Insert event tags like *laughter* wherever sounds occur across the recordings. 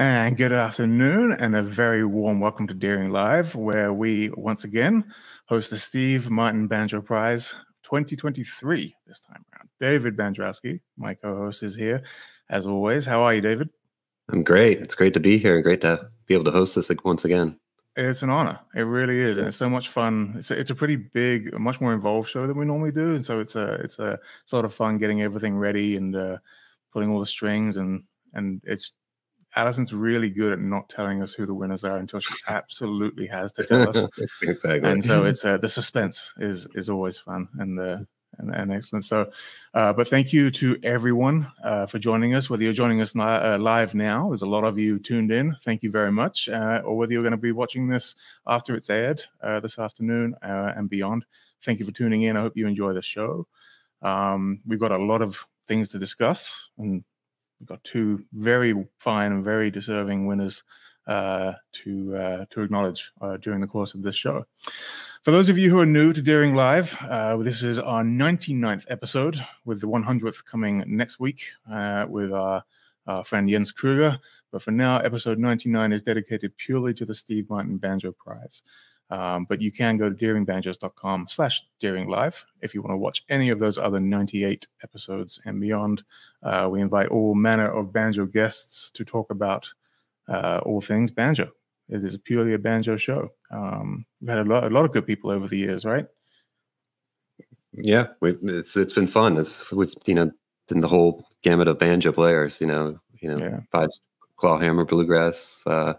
And good afternoon, and a very warm welcome to Deering Live, where we once again host the Steve Martin Banjo Prize 2023 this time around. David Bandrowski, my co host, is here as always. How are you, David? I'm great. It's great to be here and great to be able to host this once again. It's an honor. It really is, and it's so much fun. It's a, it's a pretty big, much more involved show than we normally do, and so it's a it's a it's a lot of fun getting everything ready and uh, pulling all the strings and and it's Alison's really good at not telling us who the winners are until she absolutely has to tell us. *laughs* exactly. And so it's uh, the suspense is is always fun and uh, and, and excellent. So, uh, but thank you to everyone uh, for joining us. Whether you're joining us uh, live now, there's a lot of you tuned in. Thank you very much. Uh, or whether you're going to be watching this after it's aired uh, this afternoon uh, and beyond, thank you for tuning in. I hope you enjoy the show. Um, we've got a lot of things to discuss and We've got two very fine and very deserving winners uh, to uh, to acknowledge uh, during the course of this show. For those of you who are new to Deering Live, uh, this is our 99th episode, with the 100th coming next week uh, with our, our friend Jens Kruger. But for now, episode 99 is dedicated purely to the Steve Martin Banjo Prize. Um, but you can go to deeringbanjos.com slash deeringlive if you want to watch any of those other 98 episodes and beyond. Uh, we invite all manner of banjo guests to talk about uh, all things banjo. It is purely a banjo show. Um, we've had a lot, a lot of good people over the years, right? Yeah, it's it's been fun. It's we've you know done the whole gamut of banjo players. You know, you know, Yeah. five clawhammer, bluegrass, uh,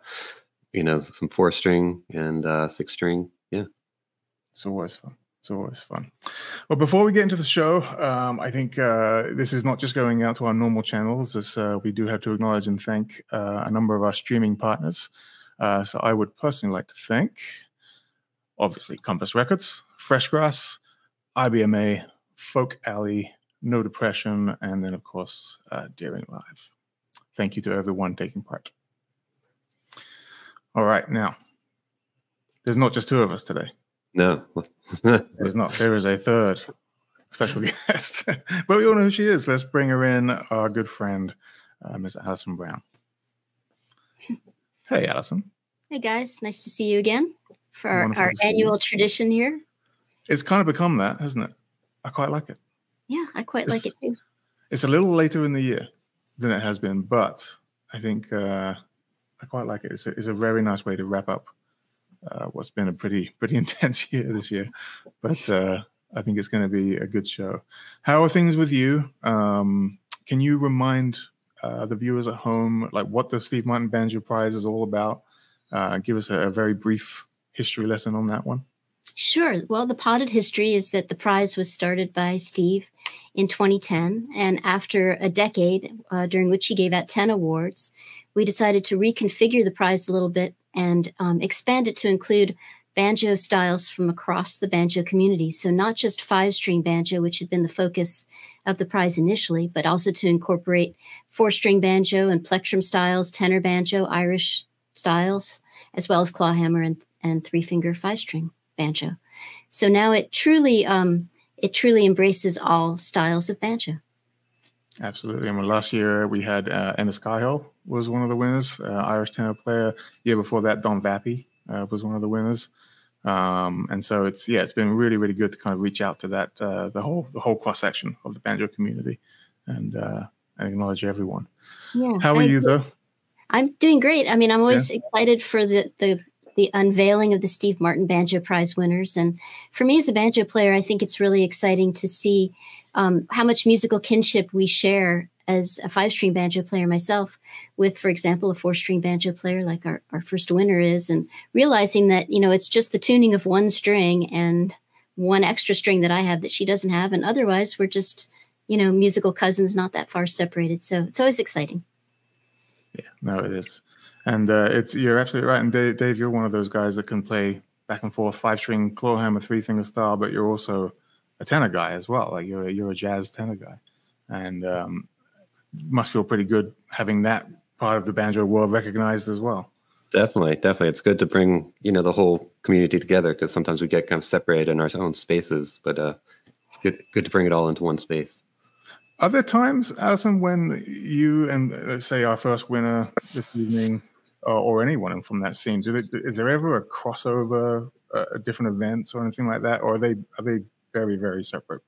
you know, some four string and uh, six string. Yeah. It's always fun. It's always fun. Well, before we get into the show, um, I think uh, this is not just going out to our normal channels. As uh, we do have to acknowledge and thank uh, a number of our streaming partners. Uh, so I would personally like to thank, obviously, Compass Records, Freshgrass, IBMA, Folk Alley, No Depression, and then, of course, uh, Deering Live. Thank you to everyone taking part. All right, now, there's not just two of us today. No. *laughs* There's not. There is a third special *laughs* guest, but we all know who she is. Let's bring her in. Our good friend, uh, Miss Alison Brown. *laughs* Hey, Alison. Hey guys, nice to see you again for our, our to see you. annual tradition here. It's kind of become that, hasn't it? I quite like it. Yeah, I quite like it too. It's a little later in the year than it has been, but I think uh, I quite like it. It's a, it's a very nice way to wrap up uh, what's been a pretty *laughs* pretty intense year this year. But uh, I think it's going to be a good show. How are things with you? Um, can you remind uh, the viewers at home like what the Steve Martin Banjo Prize is all about? Uh, give us a, a very brief history lesson on that one. Sure. Well, the potted history is that the prize was started by Steve in 2010. And after a decade uh, during which he gave out 10 awards, we decided to reconfigure the prize a little bit and um, expand it to include banjo styles from across the banjo community. So, not just five string banjo, which had been the focus of the prize initially, but also to incorporate four string banjo and plectrum styles, tenor banjo, Irish styles, as well as clawhammer and, and three finger five string banjo. So now it truly um, it truly embraces all styles of banjo. Absolutely. I mean, last year we had uh, Enda Scahill was one of the winners, uh, Irish tenor player. Year before that, Don Vappie uh, was one of the winners. Um, and so it's yeah, it's been really really good to kind of reach out to that uh, the whole the whole cross section of the banjo community and uh, and acknowledge everyone. Yeah. How are I you though? I'm doing great. I mean, I'm always excited for the the the unveiling of the Steve Martin Banjo Prize winners, and for me as a banjo player, I think it's really exciting to see um, how much musical kinship we share as a five string banjo player myself with, for example, a four string banjo player like our, our first winner is, and realizing that, you know, it's just the tuning of one string and one extra string that I have that she doesn't have. And otherwise, we're just, you know, musical cousins, not that far separated. So it's always exciting. Yeah, no, it is, and uh, it's you're absolutely right. And Dave, Dave, you're one of those guys that can play back and forth, five string clawhammer, three finger style, but you're also a tenor guy as well. Like you're you're a jazz tenor guy, and um, must feel pretty good having that part of the banjo world recognized as well. Definitely, definitely. It's good to bring you know the whole community together because sometimes we get kind of separated in our own spaces, but uh, it's good good to bring it all into one space. Are there times, Alison, when you and let's say our first winner this evening, or, or anyone from that scene, do they, is there ever a crossover, uh, different events, or anything like that, or are they are they very very separate?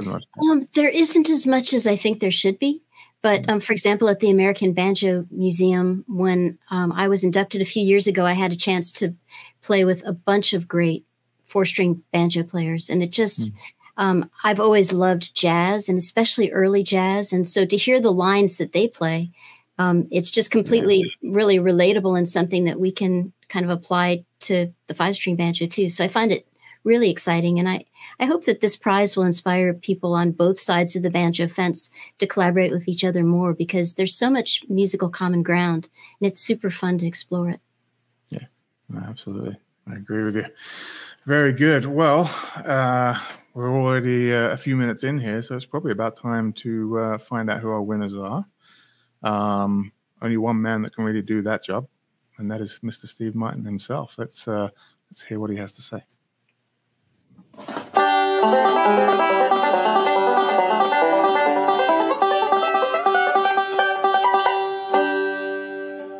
Um, there isn't as much as I think there should be. But um, for example, at the American Banjo Museum, when um, I was inducted a few years ago, I had a chance to play with a bunch of great four string banjo players. And it just, mm. um, I've always loved jazz and especially early jazz. And so to hear the lines that they play, um, it's just completely really relatable and something that we can kind of apply to the five string banjo too. So I find it really exciting. And I, I hope that this prize will inspire people on both sides of the banjo fence to collaborate with each other more because there's so much musical common ground and it's super fun to explore it. Yeah, absolutely. I agree with you. Very good. Well, uh, we're already uh, a few minutes in here, so it's probably about time to uh, find out who our winners are. Um, only one man that can really do that job, and that is Mr. Steve Martin himself. Let's uh, let's hear what he has to say.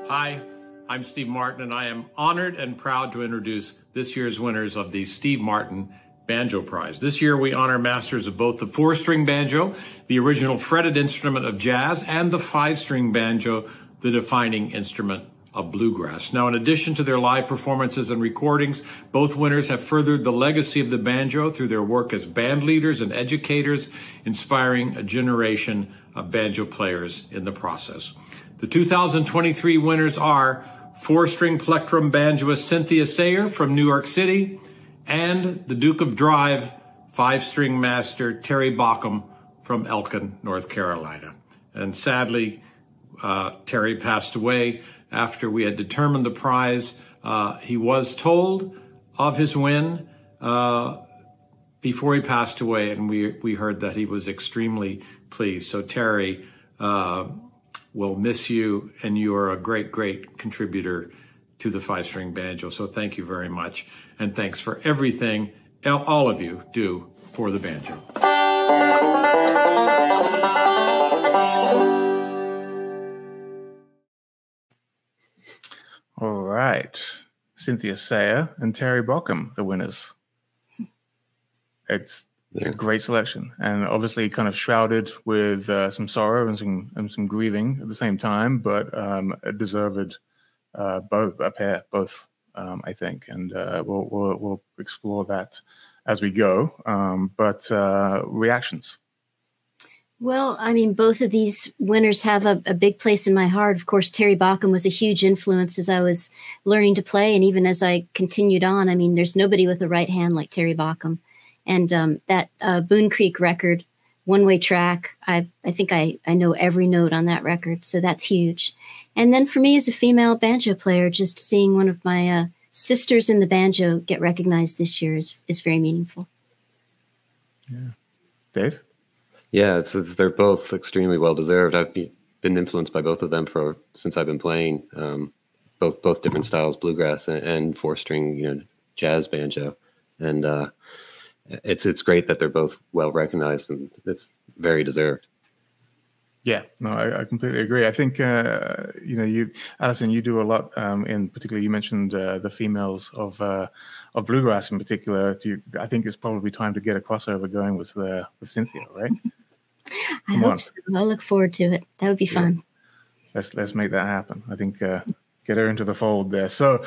Hi, I'm Steve Martin, and I am honored and proud to introduce this year's winners of the Steve Martin Banjo Prize. This year, we honor masters of both the four string banjo, the original fretted instrument of jazz, and the five string banjo, the defining instrument of bluegrass. Now, in addition to their live performances and recordings, both winners have furthered the legacy of the banjo through their work as band leaders and educators, inspiring a generation of banjo players in the process. The 2023 winners are four-string plectrum banjoist Cynthia Sayer from New York City and the Duke of Drive five-string master Terry Baucom from Elkin, North Carolina. And sadly, uh, Terry passed away after we had determined the prize. Uh, he was told of his win uh, before he passed away, and we we heard that he was extremely pleased. So Terry, uh, will miss you, and you are a great, great contributor to the five string banjo. So thank you very much, and thanks for everything all of you do for the banjo. All right. Cynthia Sayer and Terry Baucom, the winners. It's yeah. a great selection, and obviously kind of shrouded with uh, some sorrow and some and some grieving at the same time, but um, a deserved uh, both a pair, both um, I think, and uh, we'll, we'll we'll explore that as we go. Um, but uh, reactions. Well, I mean, both of these winners have a, a, big place in my heart. Of course, Terry Baucom was a huge influence as I was learning to play. And even as I continued on, I mean, there's nobody with a right hand like Terry Baucom. And um, that uh, Boone Creek record, one way track, I, I think I, I know every note on that record. So that's huge. And then for me as a female banjo player, just seeing one of my uh, sisters in the banjo get recognized this year is, is very meaningful. Yeah. Dave? Yeah, it's, it's, they're both extremely well deserved. I've been influenced by both of them for since I've been playing um, both both different styles, bluegrass and, and four string, you know, jazz banjo, and uh, it's it's great that they're both well recognized and it's very deserved. Yeah, no, I, I, completely agree. I think uh, you know you, Alison, you do a lot. Um, in particular, you mentioned uh, the females of uh, of bluegrass in particular. You, I think it's probably time to get a crossover going with uh, with Cynthia, right? I hope so. I look forward to it. That would be fun. Let's let's make that happen. I think uh, get her into the fold there. So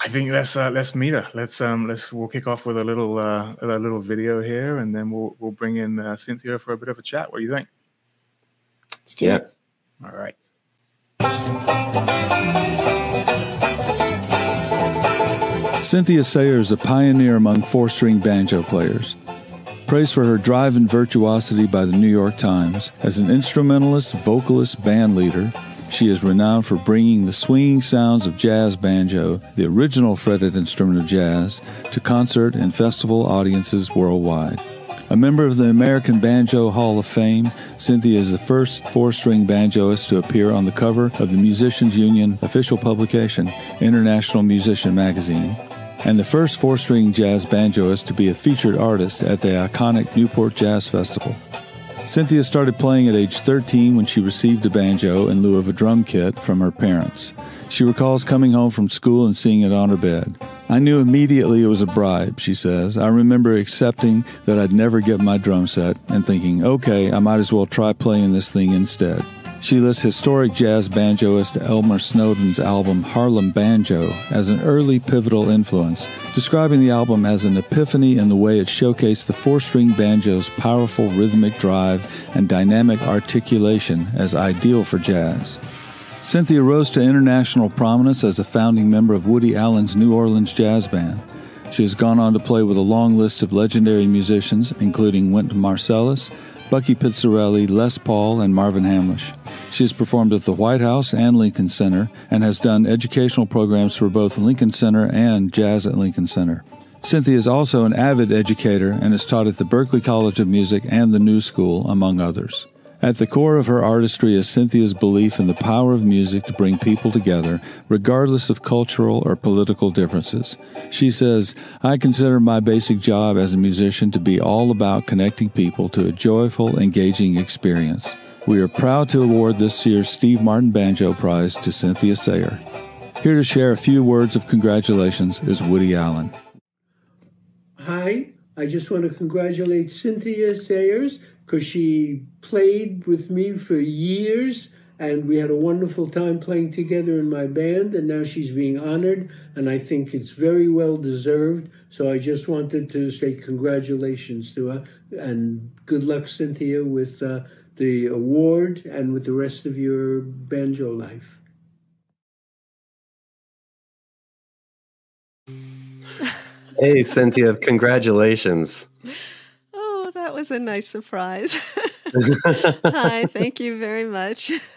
I think let's uh, let's meet her. Let's um let's we'll kick off with a little uh, a little video here, and then we'll we'll bring in uh, Cynthia for a bit of a chat. What do you think? Let's do yeah. it. All right. Cynthia Sayer is a pioneer among four string banjo players. Praised for her drive and virtuosity by the New York Times, as an instrumentalist, vocalist, band leader, she is renowned for bringing the swinging sounds of jazz banjo, the original fretted instrument of jazz, to concert and festival audiences worldwide. A member of the American Banjo Hall of Fame, Cynthia is the first four string banjoist to appear on the cover of the Musicians Union official publication, International Musician Magazine and the first four string jazz banjoist to be a featured artist at the iconic Newport Jazz Festival. Cynthia started playing at age 13 when she received a banjo in lieu of a drum kit from her parents. She recalls coming home from school and seeing it on her bed. I knew immediately it was a bribe, she says. I remember accepting that I'd never get my drum set and thinking, okay, I might as well try playing this thing instead. She lists historic jazz banjoist Elmer Snowden's album Harlem Banjo as an early pivotal influence, describing the album as an epiphany in the way it showcased the four string banjo's powerful rhythmic drive and dynamic articulation as ideal for jazz. Cynthia rose to international prominence as a founding member of Woody Allen's New Orleans Jazz Band. She has gone on to play with a long list of legendary musicians, including Wynton Marsalis, Bucky Pizzarelli, Les Paul, and Marvin Hamlisch. She has performed at the White House and Lincoln Center and has done educational programs for both Lincoln Center and Jazz at Lincoln Center. Cynthia is also an avid educator and has taught at the Berklee College of Music and the New School, among others. At the core of her artistry is Cynthia's belief in the power of music to bring people together, regardless of cultural or political differences. She says, I consider my basic job as a musician to be all about connecting people to a joyful, engaging experience. We are proud to award this year's Steve Martin Banjo Prize to Cynthia Sayer. Here to share a few words of congratulations is Woody Allen. Hi, I just want to congratulate Cynthia Sayers because she played with me for years and we had a wonderful time playing together in my band and now she's being honored and i think it's very well deserved. So i just wanted to say congratulations to her and good luck cynthia with uh, the award and with the rest of your banjo life. Hey cynthia congratulations was a nice surprise. *laughs* Hi, thank you very much. *laughs*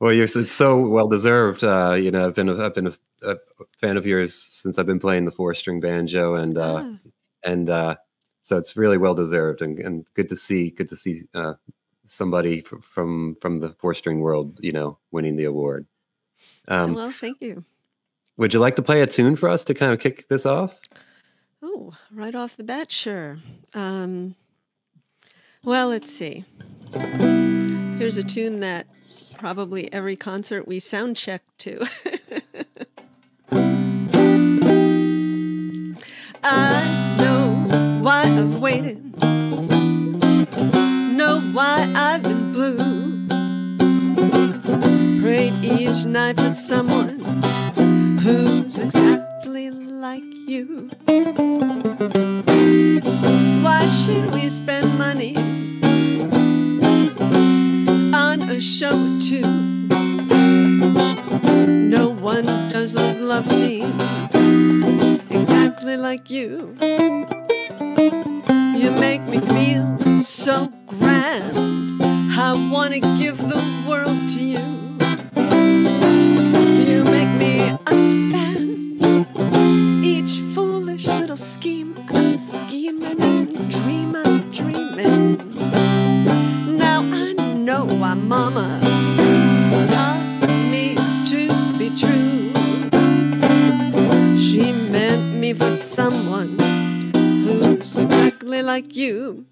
well, you're it's so well deserved. Uh, you know, I've been a, I've been a, a, fan of yours since I've been playing the four string banjo, and uh, ah. and uh, so it's really well deserved and, and good to see good to see uh, somebody from from the four string world, you know, winning the award. Um, well, thank you. Would you like to play a tune for us to kind of kick this off? Oh, right off the bat, sure. Um, well, let's see. Here's a tune that probably every concert we sound check to. *laughs* I know why I've waited, know why I've been blue. Prayed each night for someone who's exactly like you. Why should we spend money on a show or two? No one does those love scenes exactly like you. You make me feel so grand. I wanna give the world to you. You make me understand each foolish little scheme I'm scheming and dreaming, dreaming. Now I know why Mama taught me to be true. She meant me for someone who's exactly like you.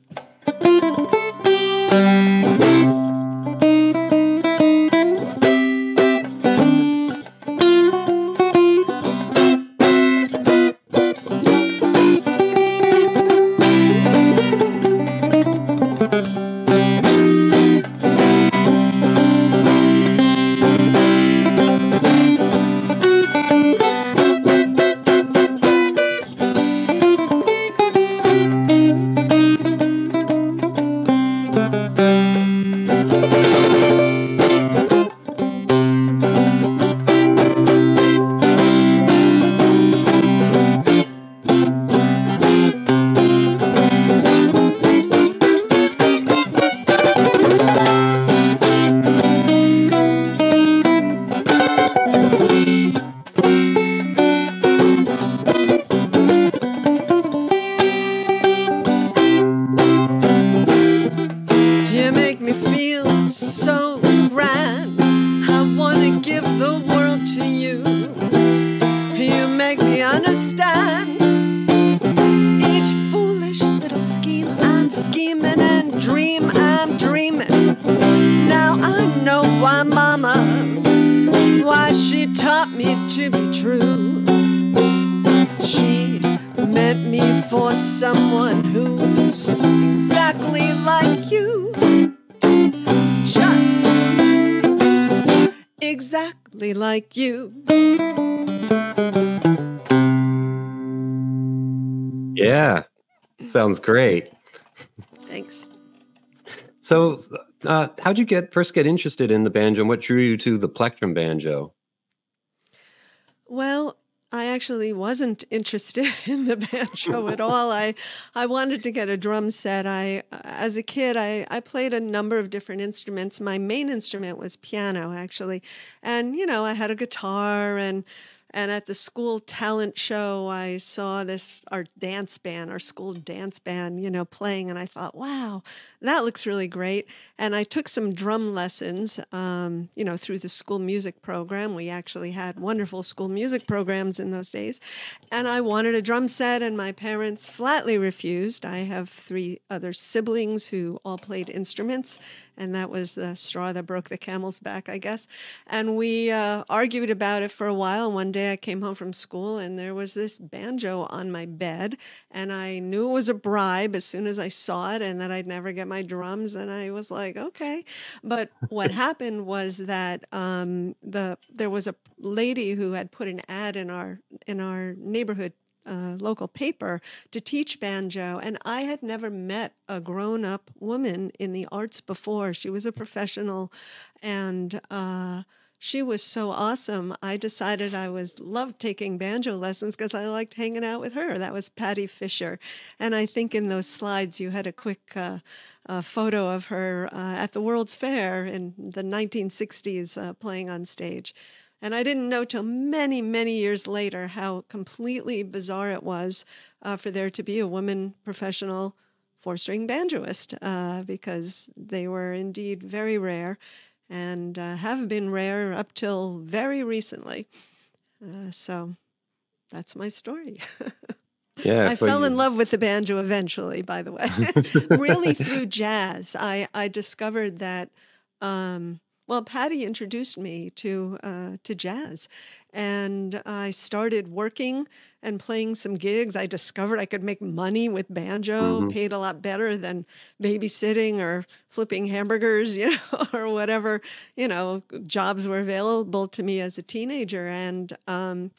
Great. Thanks. So, uh, how'd you get first get interested in the banjo, and what drew you to the plectrum banjo? Well, I actually wasn't interested *laughs* in the banjo at all. I I wanted to get a drum set. I as a kid I, I played a number of different instruments. My main instrument was piano actually. And you know, I had a guitar and and at the school talent show, I saw this, our dance band, our school dance band, you know, playing. And I thought, wow, that looks really great. And I took some drum lessons, um, you know, through the school music program. We actually had wonderful school music programs in those days. And I wanted a drum set, and my parents flatly refused. I have three other siblings who all played instruments and that was the straw that broke the camel's back, I guess. And we uh, argued about it for a while. And one day I came home from school, and there was this banjo on my bed, and I knew it was a bribe as soon as I saw it, and that I'd never get my drums. And I was like, okay. But what happened was that um, the there was a lady who had put an ad in our in our neighborhood uh, local paper to teach banjo, and I had never met a grown up woman in the arts before. She was a professional, and uh, she was so awesome. I decided I was loved taking banjo lessons because I liked hanging out with her. That was Patty Fisher, and I think in those slides you had a quick. Uh, photo of her uh, at the World's Fair in the 1960s uh, playing on stage. And I didn't know till many, many years later how completely bizarre it was uh, for there to be a woman professional four string banjoist uh, because they were indeed very rare and uh, have been rare up till very recently. Uh, so that's my story. *laughs* Yeah, I fell you... in love with the banjo eventually, by the way. *laughs* really through jazz. I, I discovered that um, well, Patty introduced me to uh, to jazz, and I started working and playing some gigs. I discovered I could make money with banjo, mm-hmm. paid a lot better than babysitting or flipping hamburgers, *laughs* you know, or whatever you know jobs were available to me as a teenager, and. Um,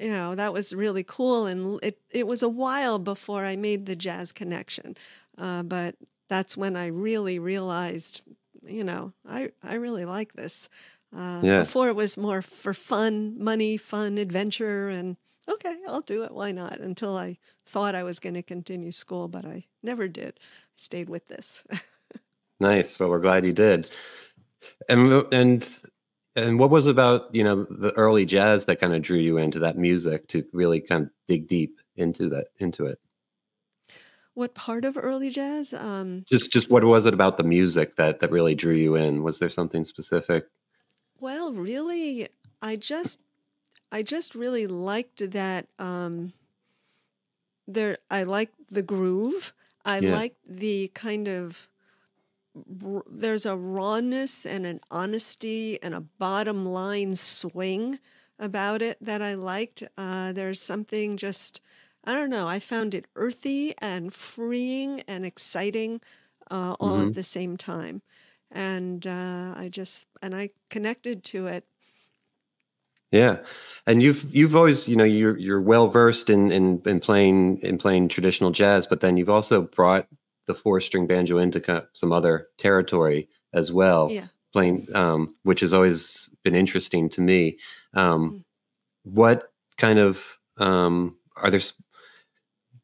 you know that was really cool and it, it was a while before i made the jazz connection uh, but that's when i really realized you know, I, I really like this. Uh, yeah. Before it was more for fun, money, fun, adventure, and okay, I'll do it. Why not? Until I thought I was going to continue school, but I never did. I stayed with this. *laughs* nice. Well, we're glad you did. And and and what was about you know the early jazz that kind of drew you into that music to really kind of dig deep into that into it? What part of early jazz? Um, just just what was it about the music that that really drew you in? Was there something specific? Well, really, I just I just really liked that. Um, there, I liked the groove. I yeah. liked the kind of there's a rawness and an honesty and a bottom line swing about it that I liked. Uh, there's something just I don't know. I found it earthy and freeing and exciting uh, all mm-hmm. at the same time. And uh, I just, and I connected to it. Yeah, and you've you've always you know you're you're well versed in, in in playing in playing traditional jazz, but then you've also brought the four string banjo into kind of some other territory as well. Yeah, playing um, which has always been interesting to me. Um, mm. What kind of um, are there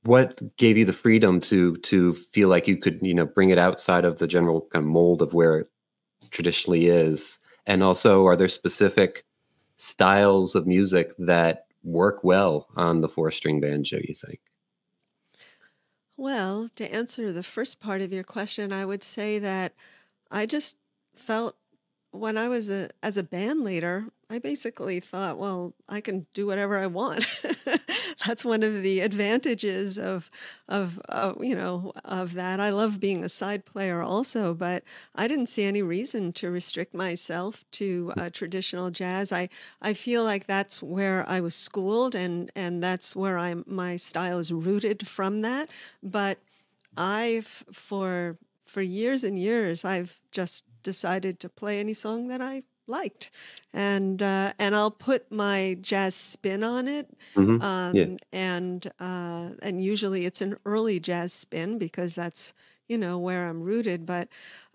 what gave you the freedom to to feel like you could you know bring it outside of the general kind of mold of where it traditionally is and also are there specific styles of music that work well on the four string banjo you think well to answer the first part of your question i would say that i just felt when I was a as a band leader, I basically thought, well, I can do whatever I want. *laughs* *laughs* That's one of the advantages of of uh, you know of that. I love being a side player also, but I didn't see any reason to restrict myself to uh, traditional jazz. I I feel like that's where I was schooled, and and that's where I my style is rooted from that. But I've for for years and years I've just decided to play any song that I liked, and uh, and I'll put my jazz spin on it. Mhm. Um, Yeah. and uh, and usually it's an early jazz spin because that's you know where I'm rooted. But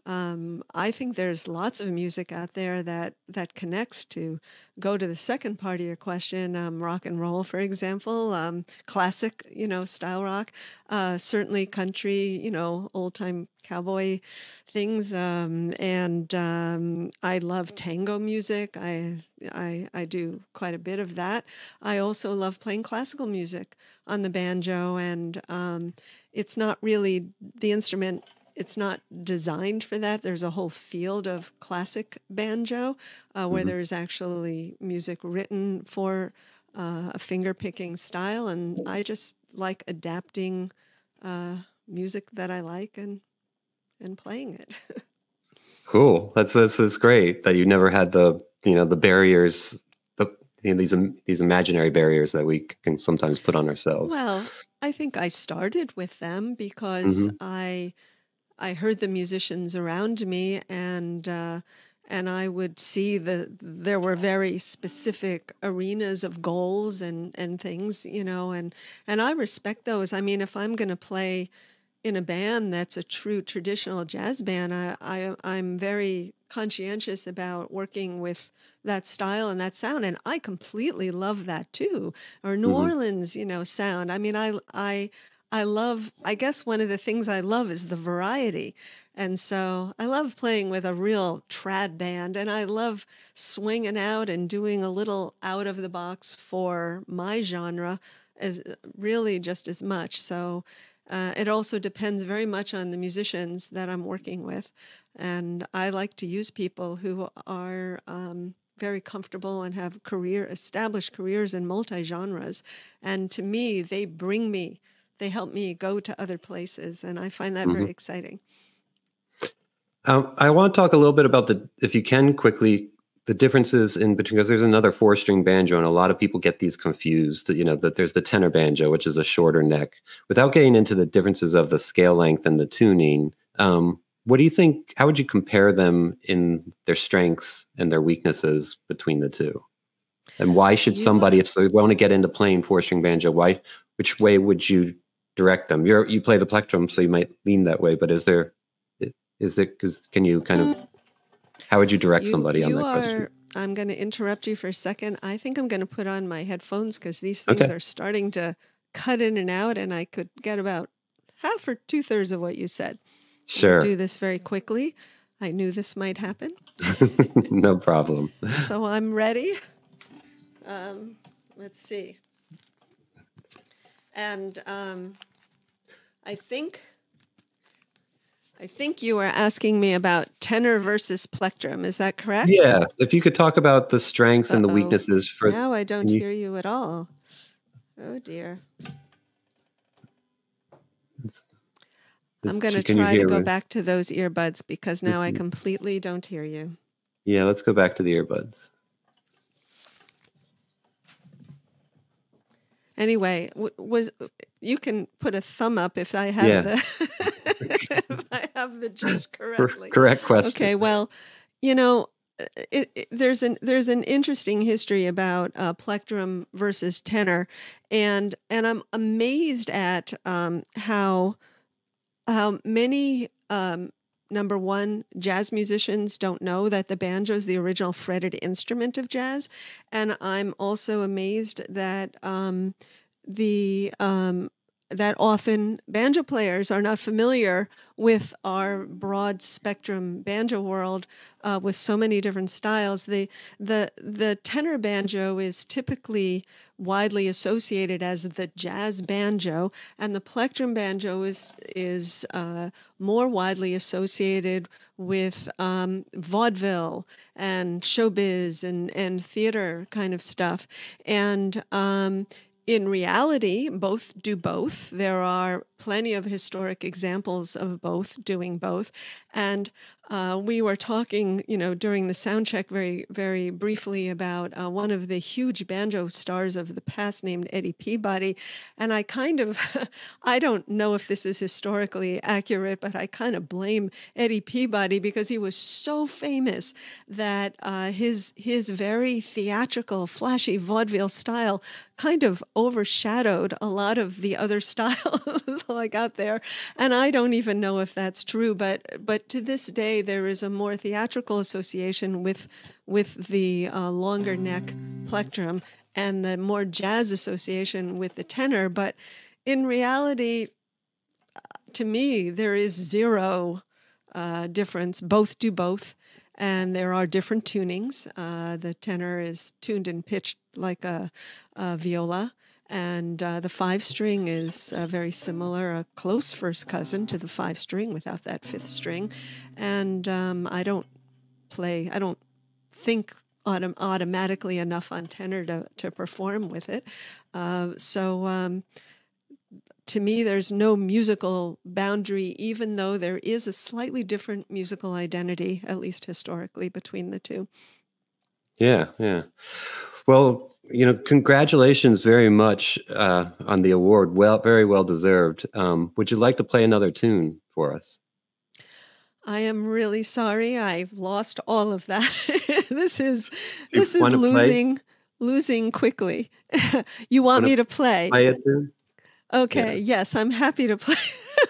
um, I think there's lots of music out there that that connects to go to the second part of your question, um, rock and roll, for example, um, classic, you know, style rock, uh, certainly country, you know, old time cowboy things, um, and um, I love tango music. I, I I do quite a bit of that. I also love playing classical music on the banjo, and um, it's not really the instrument it's not designed for that. There's a whole field of classic banjo uh, where Mhm. there's actually music written for uh, a finger picking style, and I just like adapting uh, music that I like and and playing it. *laughs* Cool. That's this is great that you never had the you know the barriers the you know, these these imaginary barriers that we can sometimes put on ourselves. Well, I think I started with them because Mhm. I I heard the musicians around me and uh, and I would see that there were very specific arenas of goals and and things, you know, and and I respect those. I mean, if I'm going to play in a band that's a true traditional jazz band, I, I I'm very conscientious about working with that style and that sound, and I completely love that too. Or New Mhm. Orleans, you know, sound. I mean, I I I love. I guess one of the things I love is the variety, and so I love playing with a real trad band, and I love swinging out and doing a little out of the box for my genre as really just as much. So uh, it also depends very much on the musicians that I'm working with. And I like to use people who are um, very comfortable and have career established careers in multi genres. And to me, they bring me, they help me go to other places. And I find that very Mhm. exciting. Um, I want to talk a little bit about the, if you can quickly, the differences in between, because there's another four string banjo, and a lot of people get these confused. You know, that there's the tenor banjo, which is a shorter neck. Without getting into the differences of the scale length and the tuning, um, what do you think? How would you compare them in their strengths and their weaknesses between the two? And why should somebody, if they want to get into playing four string banjo, why, which way would you direct them? You're you play the plectrum, so you might lean that way. But is there is there because can you kind of how would you direct You- somebody on that are, question? I'm going to interrupt you for a second. I think I'm going to put on my headphones because these things Okay. are starting to cut in and out, and I could get about half or two thirds of what you said. Sure, Do this very quickly. I knew this might happen, *laughs* no problem. so I'm ready. Um, let's see. And um, I think. I think you were asking me about tenor versus plectrum. Is that correct? Yes, if you could talk about the strengths and the weaknesses for Now I don't you- hear you at all. Oh dear. I'm going to try to go me? back to those earbuds because now I completely don't hear you. Yeah, let's go back to the earbuds. Anyway, w- was you can put a thumb up if I have Yeah. the *laughs* if I have the gist *laughs* correctly. Correct question. Okay, well, you know, uh, it, it, there's an there's an interesting history about uh, plectrum versus tenor, and and I'm amazed at um, how how many um, number one jazz musicians don't know that the banjo is the original fretted instrument of jazz, and I'm also amazed that um, the um, that often banjo players are not familiar with our broad spectrum banjo world uh, with so many different styles. The, the, the tenor banjo is typically widely associated as the jazz banjo, and the plectrum banjo is, is uh, more widely associated with um, vaudeville and showbiz and, and theater kind of stuff. And um, in reality, both do both. There are plenty of historic examples of both doing both. And uh, we were talking, you know, during the sound check very, very briefly about uh, one of the huge banjo stars of the past named Eddie Peabody. And I kind of, *laughs* I don't know if this is historically accurate, but I kind of blame Eddie Peabody because he was so famous that uh, his his very theatrical, flashy vaudeville style kind of overshadowed a lot of the other *laughs* styles like out there. And I don't even know if that's true, but but to this day there is a more theatrical association with with the uh, longer neck plectrum and the more jazz association with the tenor. But in reality, uh, to me, there is zero uh, difference. Both do both, and there are different tunings. Uh, the tenor is tuned and pitched like a, a viola. And uh, the five string is uh, very similar, a close first cousin to the five string without that fifth string. And um, I don't play, I don't think autom- automatically enough on tenor to, to perform with it. Uh, so um, to me, there's no musical boundary, even though there is a slightly different musical identity, at least historically, between the two. Yeah, yeah. Well, you know, congratulations very much uh, on the award. Well, very well deserved. Um, would you like to play another tune for us? I am really sorry. I've lost all of that. *laughs* this is this is losing play? losing quickly. *laughs* you want me to play? Play? Okay. Yeah. Yes, I'm happy to play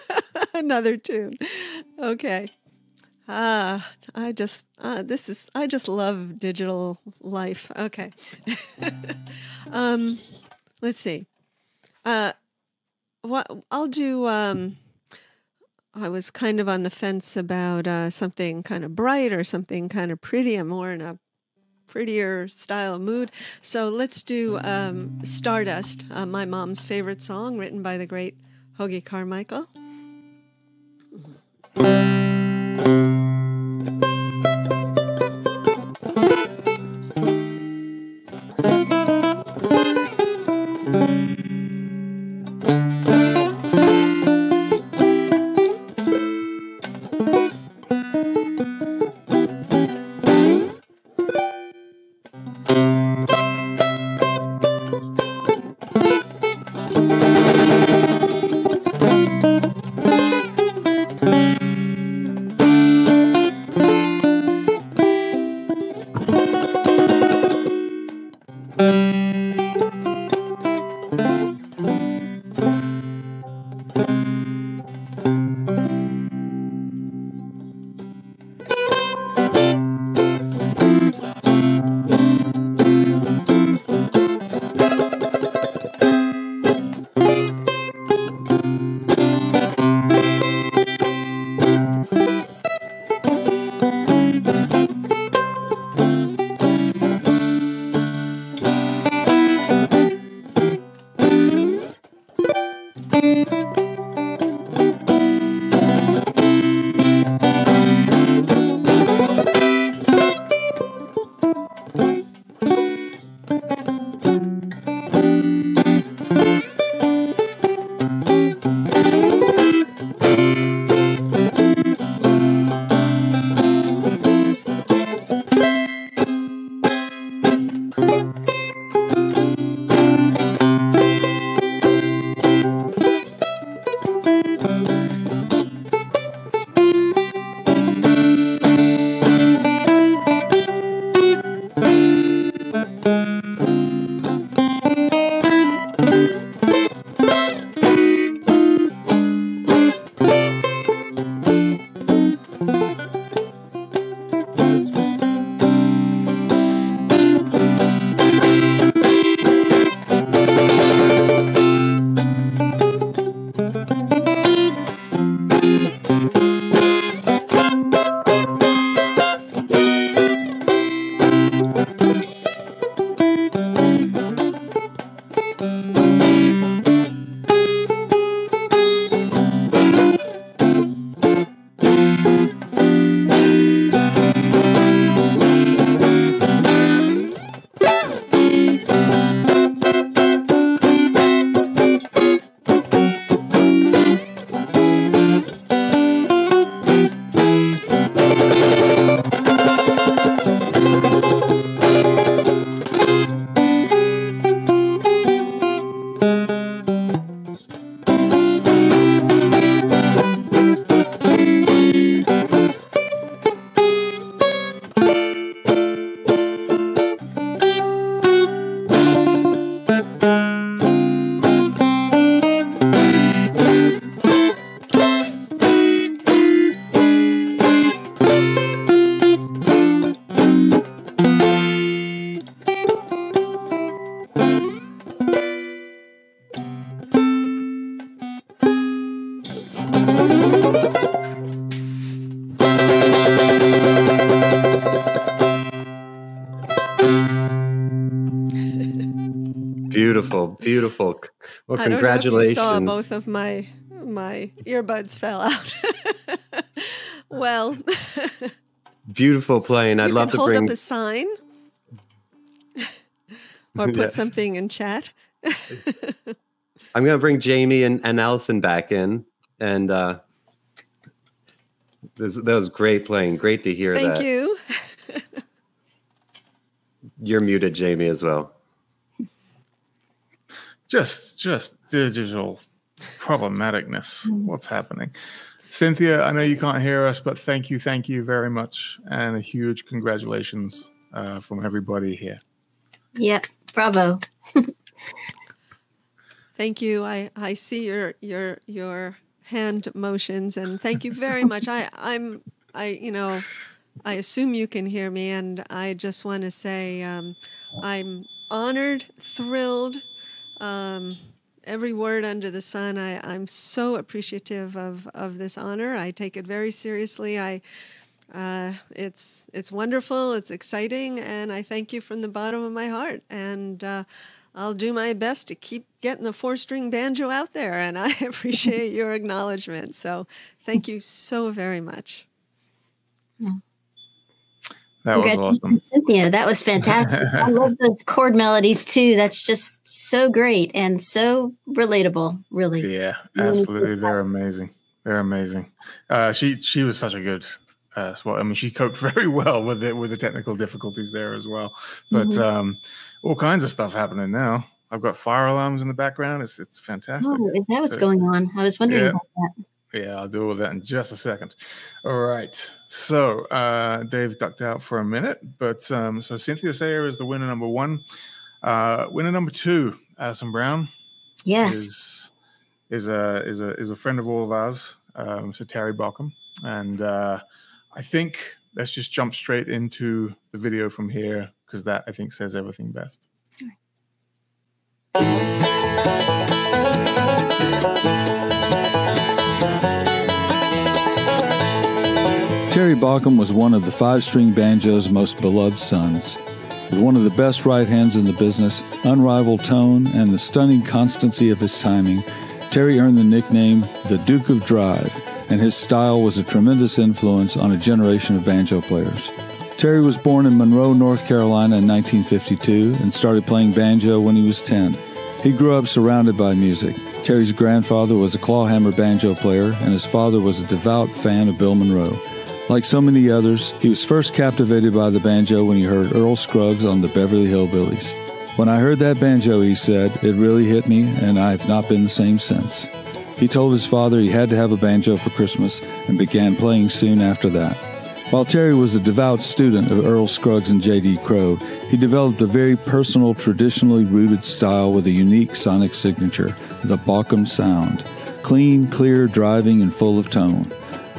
*laughs* another tune. Okay. Ah, I just uh, this is I just love digital life. Okay, *laughs* um, let's see. Uh, what I'll do. Um, I was kind of on the fence about uh, something kind of bright or something kind of pretty. I'm more in a prettier style mood. So let's do um, Stardust, uh, my mom's favorite song, written by the great Hoagy Carmichael. Beautiful, beautiful. Well, I congratulations. Don't know if you saw both of my my earbuds fell out. *laughs* well, *laughs* beautiful playing. I'd you love to hold bring up a sign or *laughs* put Yeah. something in chat. I'm going to bring Jamie and, and Alison back in. And uh, this, that was great playing. Great to hear Thank that. you. You're muted, Jamie, as well. Just just digital problematicness. What's happening? Cynthia, I know you can't hear us, but thank you, thank you very much, and a huge congratulations uh, from everybody here. Yep. Bravo. *laughs* Thank you. I, I see your your your hand motions and thank you very much. I *laughs* I'm I you know I assume you can hear me and I just want to say um, I'm honored, thrilled, um, every word under the sun. I, I'm so appreciative of, of this honor. I take it very seriously. I uh, it's it's wonderful. It's exciting, and I thank you from the bottom of my heart. And uh, I'll do my best to keep getting the four-string banjo out there. And I *laughs* appreciate your acknowledgement. So thank you so very much. That was awesome. *laughs* Cynthia. That was fantastic. I *laughs* love those chord melodies too. That's just so great and so relatable, really. Yeah, absolutely. They're amazing. They're amazing. Uh, she she was such a good uh, swat. I mean, she coped *laughs* very well with it with the technical difficulties there as well. But Mhm. um, all kinds of stuff happening now. I've got fire alarms in the background. It's it's fantastic. Oh, is that what's So- going on? I was wondering Yeah. about that. Yeah, I'll do all that in just a second. All right. So uh, Dave ducked out for a minute, but um, so Cynthia Sayer is the winner number one. Uh, winner number two, Alison Brown, Yes. is is a is a is a friend of all of ours. Um, so Terry Baucom, and uh, I think let's just jump straight into the video from here because that I think says everything best. Terry Baucom was one of the five string banjo's most beloved sons. With one of the best right hands in the business, unrivaled tone, and the stunning constancy of his timing, Terry earned the nickname the Duke of Drive, and his style was a tremendous influence on a generation of banjo players. Terry was born in Monroe, North Carolina in 1952 and started playing banjo when he was 10. He grew up surrounded by music. Terry's grandfather was a clawhammer banjo player, and his father was a devout fan of Bill Monroe. Like so many others, he was first captivated by the banjo when he heard Earl Scruggs on the Beverly Hillbillies. When I heard that banjo, he said, it really hit me, and I have not been the same since. He told his father he had to have a banjo for Christmas and began playing soon after that. While Terry was a devout student of Earl Scruggs and J.D. Crowe, he developed a very personal, traditionally rooted style with a unique sonic signature, the Baucom sound. Clean, clear, driving, and full of tone.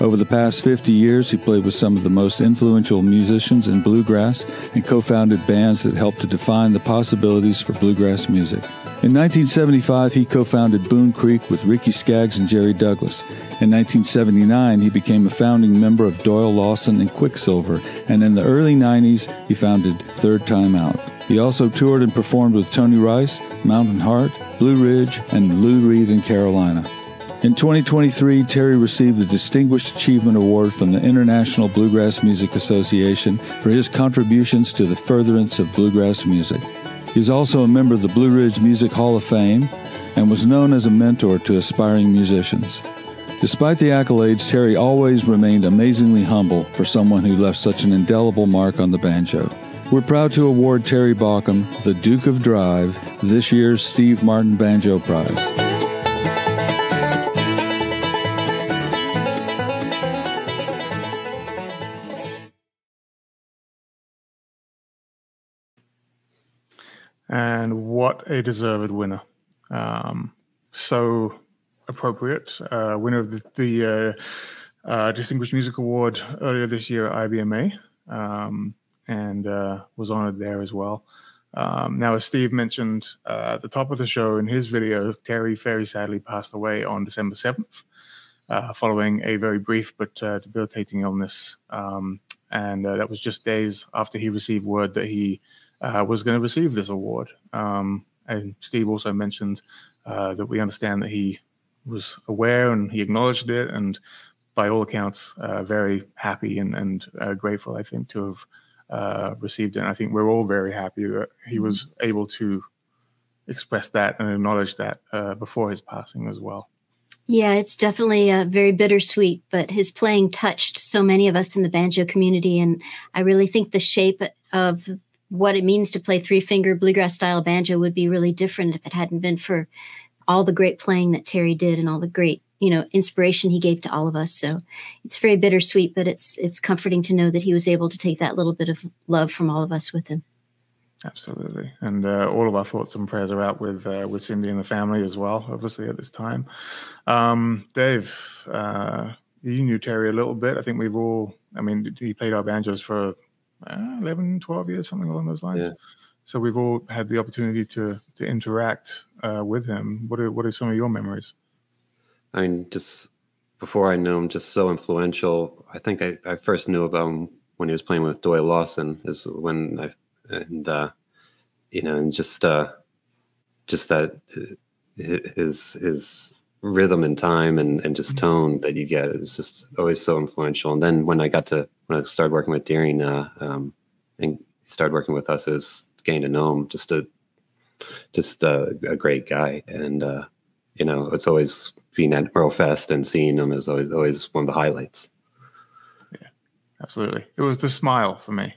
Over the past 50 years, he played with some of the most influential musicians in bluegrass and co founded bands that helped to define the possibilities for bluegrass music. In 1975, he co founded Boone Creek with Ricky Skaggs and Jerry Douglas. In 1979, he became a founding member of Doyle Lawson and Quicksilver, and in the early 90s, he founded Third Time Out. He also toured and performed with Tony Rice, Mountain Heart, Blue Ridge, and Lou Reid in Carolina. In 2023, Terry received the Distinguished Achievement Award from the International Bluegrass Music Association for his contributions to the furtherance of bluegrass music. He is also a member of the Blue Ridge Music Hall of Fame and was known as a mentor to aspiring musicians. Despite the accolades, Terry always remained amazingly humble for someone who left such an indelible mark on the banjo. We're proud to award Terry Baucom the Duke of Drive this year's Steve Martin Banjo Prize. And what a deserved winner. Um, so appropriate. Uh, winner of the, the uh, uh, Distinguished Music Award earlier this year at IBMA, um, and uh, was honored there as well. Um, now, as Steve mentioned uh, at the top of the show in his video, Terry very sadly passed away on December 7th, uh, following a very brief but debilitating illness. Um, and that was just days after he received word that he uh, was going to receive this award. Um, and Steve also mentioned uh, that we understand that he was aware and he acknowledged it, and by all accounts, uh, very happy and, and uh, grateful, I think, to have uh, received it. And I think we're all very happy that he was able to express that and acknowledge that uh, before his passing as well. Yeah, it's definitely uh, very bittersweet, but his playing touched so many of us in the banjo community. And I really think the shape of what it means to play three finger bluegrass style banjo would be really different if it hadn't been for all the great playing that Terry did and all the great you know inspiration he gave to all of us. So it's very bittersweet but it's it's comforting to know that he was able to take that little bit of love from all of us with him. Absolutely. And uh, all of our thoughts and prayers are out with uh, with cindy and the family as well obviously at this time. Um, dave uh, you knew terry a little bit. I think we've all i mean he played our banjos for uh, 11 12 years something along those lines yeah. so we've all had the opportunity to to interact uh, with him what are what are some of your memories I mean, just before I knew him, just so influential. I think I, I first knew about him when he was playing with Doyle Lawson is when I and uh, you know and just uh, just that uh, his his rhythm and time and, and just mm-hmm. tone that you get is just always so influential. And then when I got to when I started working with Deering uh, um, and started working with us, it was getting to know him. Just a just a, a great guy, and uh, you know it's always being at Fest and seeing him is always always one of the highlights. Yeah, absolutely. It was the smile for me.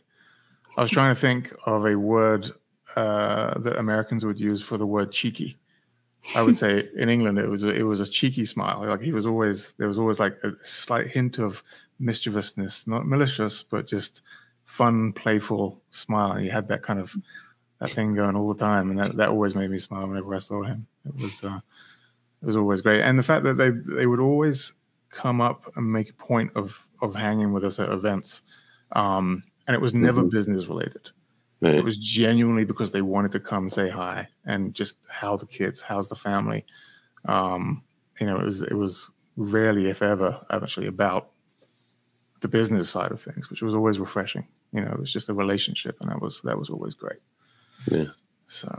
I was trying to think of a word uh, that Americans would use for the word cheeky. I would say *laughs* in England it was a, it was a cheeky smile. Like he was always there was always like a slight hint of mischievousness, not malicious, but just fun, playful smile. He had that kind of that thing going all the time, and that, that always made me smile whenever I saw him. It was uh, it was always great, and the fact that they they would always come up and make a point of of hanging with us at events, um, and it was never mm-hmm. business related. Right. It was genuinely because they wanted to come say hi and just how the kids, how's the family. Um, you know, it was it was rarely, if ever, actually about the business side of things, which was always refreshing. You know, it was just a relationship, and that was that was always great. Yeah. So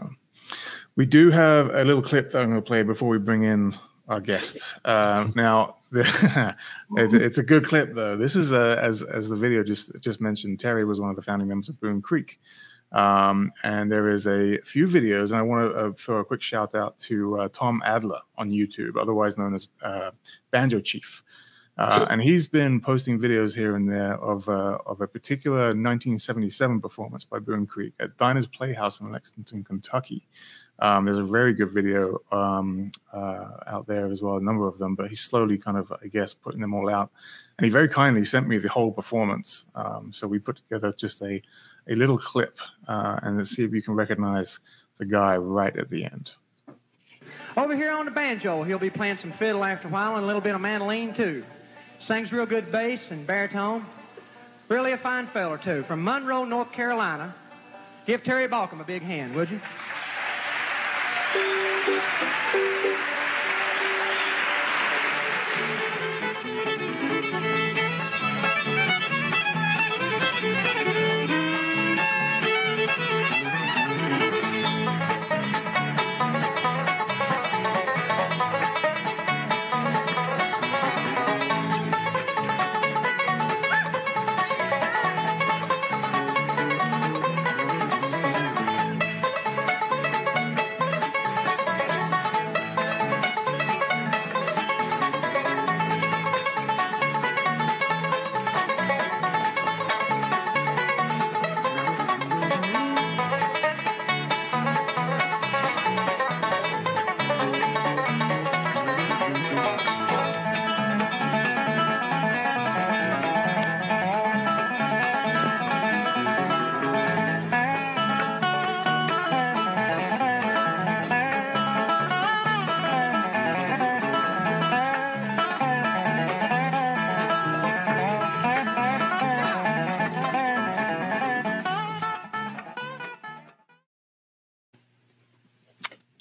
we do have a little clip that I'm going to play before we bring in our guests. Uh, now, the, *laughs* it, it's a good clip though. This is uh, as as the video just just mentioned. Terry was one of the founding members of Boone Creek, um, and there is a few videos. And I want to uh, throw a quick shout out to uh, Tom Adler on YouTube, otherwise known as uh, Banjo Chief. Uh, and he's been posting videos here and there of of a particular 1977 performance by Boone Creek at Diner's Playhouse in Lexington, Kentucky. Um, there's a very good video um, uh, out there as well, a number of them, but he's slowly kind of, I guess, putting them all out. And he very kindly sent me the whole performance. Um, so we put together just a, a little clip uh, and let's see if you can recognize the guy right at the end. Over here on the banjo, he'll be playing some fiddle after a while and a little bit of mandolin too. Sings real good bass and baritone. Really a fine feller too. From Monroe, North Carolina. Give Terry Baucom a big hand, would you? thank you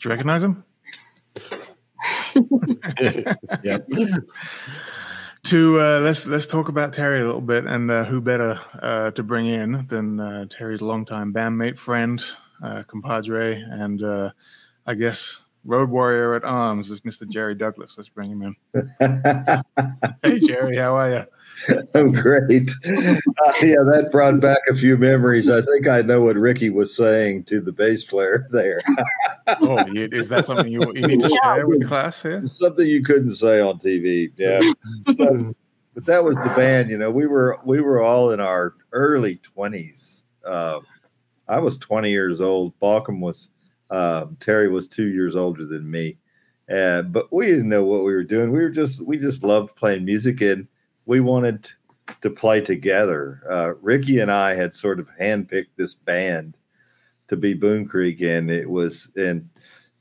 you recognize him? *laughs* yeah. to uh, let's let's talk about Terry a little bit, and uh, who better uh, to bring in than uh, Terry's longtime bandmate, friend, uh, compadre, and uh, I guess road warrior at arms is Mr. Jerry Douglas. Let's bring him in. *laughs* hey, Jerry, how are you? *laughs* I'm great. Uh, yeah, that brought back a few memories. I think I know what Ricky was saying to the bass player there. oh, is that something you, you need to share with the class here? Something you couldn't say on TV. Yeah. So, but that was the band. You know, we were we were all in our early twenties. Uh, I was 20 years old. Baucom was um, Terry was two years older than me, uh, but we didn't know what we were doing. We were just we just loved playing music and we wanted to play together. Uh, Ricky and I had sort of handpicked this band to be Boone Creek, and it was and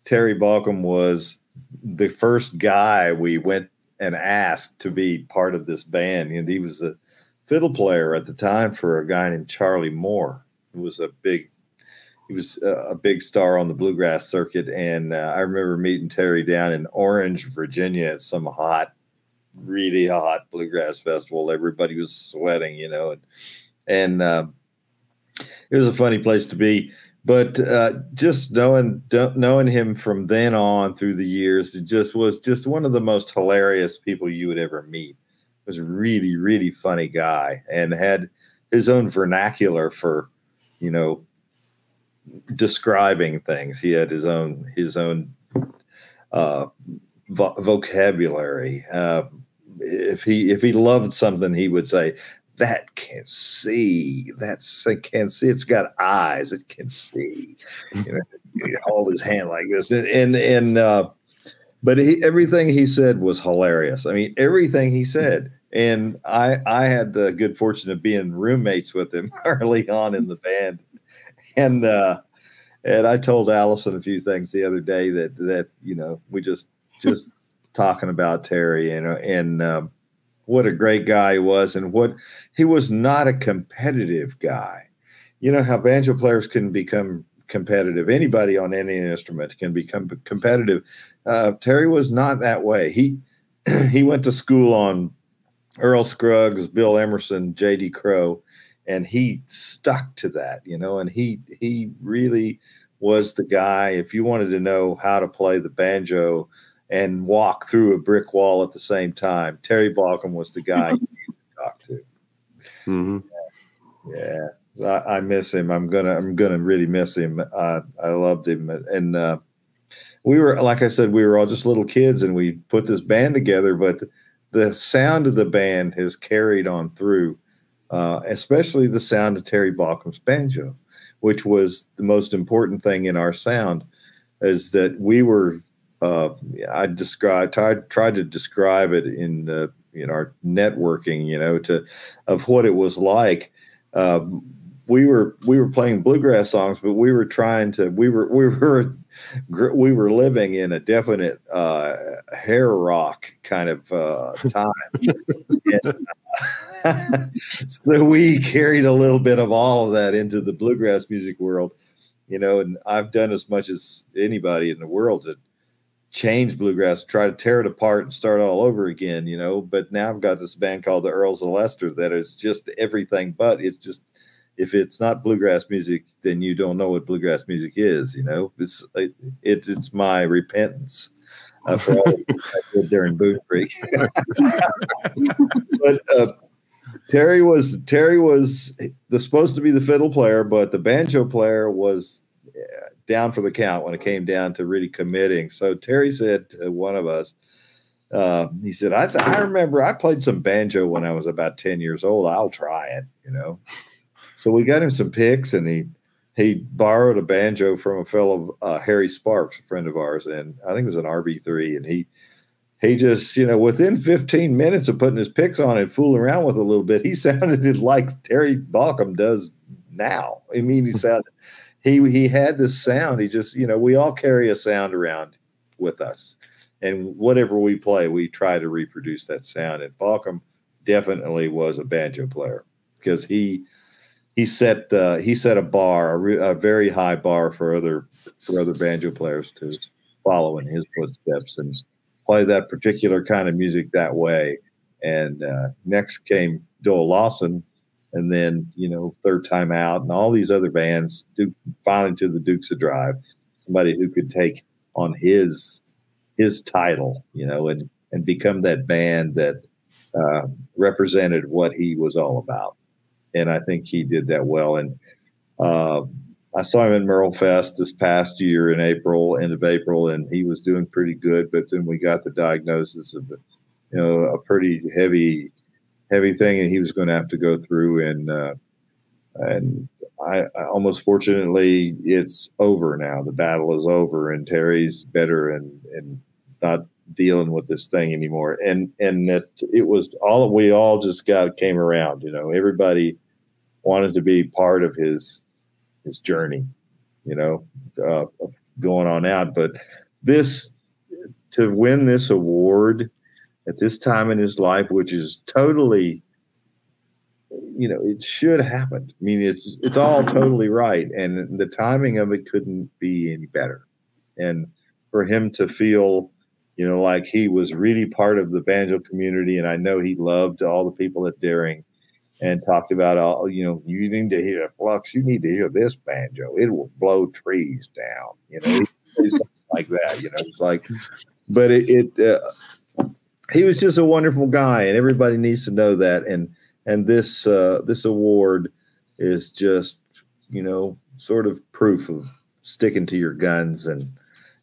Terry Baucom was the first guy we went and asked to be part of this band, and he was a fiddle player at the time for a guy named Charlie Moore, who was a big he was a big star on the bluegrass circuit. And uh, I remember meeting Terry down in Orange, Virginia at some hot, really hot bluegrass festival. Everybody was sweating, you know, and, and uh, it was a funny place to be. But uh, just knowing knowing him from then on through the years, it just was just one of the most hilarious people you would ever meet. Was a really really funny guy and had his own vernacular for you know describing things. He had his own his own uh, vo- vocabulary. Uh, if he if he loved something, he would say, "That can see. That's it can see. It's got eyes. It can see." You know, *laughs* he hold his hand like this, and and, and uh, but he, everything he said was hilarious. I mean, everything he said. And I I had the good fortune of being roommates with him *laughs* early on in the band and uh, and I told Alison a few things the other day that that you know we just just *laughs* talking about Terry and and um, what a great guy he was and what he was not a competitive guy. You know how banjo players can become competitive. Anybody on any instrument can become competitive. Uh, Terry was not that way. He *clears throat* he went to school on Earl Scruggs, Bill Emerson, J.D. Crowe, and he stuck to that, you know, and he he really was the guy. If you wanted to know how to play the banjo and walk through a brick wall at the same time, Terry Baucom was the guy you to talk to. Mm-hmm. Yeah, yeah. I, I, miss him. I'm gonna I'm gonna really miss him. Uh, I loved him, and uh, we were like I said, we were all just little kids, and we put this band together. But the sound of the band has carried on through uh, especially the sound of Terry Baucom's banjo, which was the most important thing in our sound, is that we were. Uh, I described tried tried to describe it in the in our networking, you know, to of what it was like. Um, we were we were playing bluegrass songs, but we were trying to we were we were we were living in a definite uh, hair rock kind of uh, *laughs* time. and, *laughs* so we carried a little bit of all of that into the bluegrass music world, you know, and I've done as much as anybody in the world to change bluegrass, try to tear it apart and start all over again, you know. But now I've got this band called the Earls of Leicester that is just everything but it's just if it's not bluegrass music, then you don't know what bluegrass music is, you know. It's it, it's my repentance uh, for all I did during Boone Creek. *laughs* but uh, Terry was Terry was the, supposed to be the fiddle player, but the banjo player was down for the count when it came down to really committing. So Terry said to one of us, uh, he said, I, th- I remember I played some banjo when I was about 10 years old. I'll try it, you know. So we got him some picks and he he borrowed a banjo from a fellow uh, Harry Sparks, a friend of ours, and I think it was an RB3, and he he just, you know, within 15 minutes of putting his picks on and fooling around with a little bit, he *laughs* sounded like Terry Baucom does now. I mean, he sounded, he he had this sound. He just, you know, we all carry a sound around with us, and whatever we play, we try to reproduce that sound. And Baucom definitely was a banjo player because he he set uh, he set a bar, a, re, a very high bar for other for other banjo players to follow in his footsteps and play that particular kind of music that way. And uh, next came Doyle Lawson, and then you know third time out and all these other bands Duke, finally to the dukes of drive somebody who could take on his his title you know and and become that band that uh, represented what he was all about and i think he did that well and uh, i saw him in merle fest this past year in april end of april and he was doing pretty good but then we got the diagnosis of you know a pretty heavy heavy thing, and he was going to have to go through. And uh, and I, I, almost fortunately, it's over now. The battle is over, and Terry's better and and not dealing with this thing anymore. And and that it was all we all just got came around. You know, everybody wanted to be part of his his journey. You know, uh, going on out, but this to win this award at this time in his life, which is totally, you know, it should happen. I mean, it's it's all *laughs* totally right, and the timing of it couldn't be any better. And for him to feel, you know, like he was really part of the banjo community, and I know he loved all the people at Deering, and talked about all, you know, you need to hear Flux, you need to hear this banjo, it will blow trees down, you know, *laughs* like that, you know, it's like, but it. it uh, he was just a wonderful guy, and everybody needs to know that. And and this uh, this award is just you know sort of proof of sticking to your guns and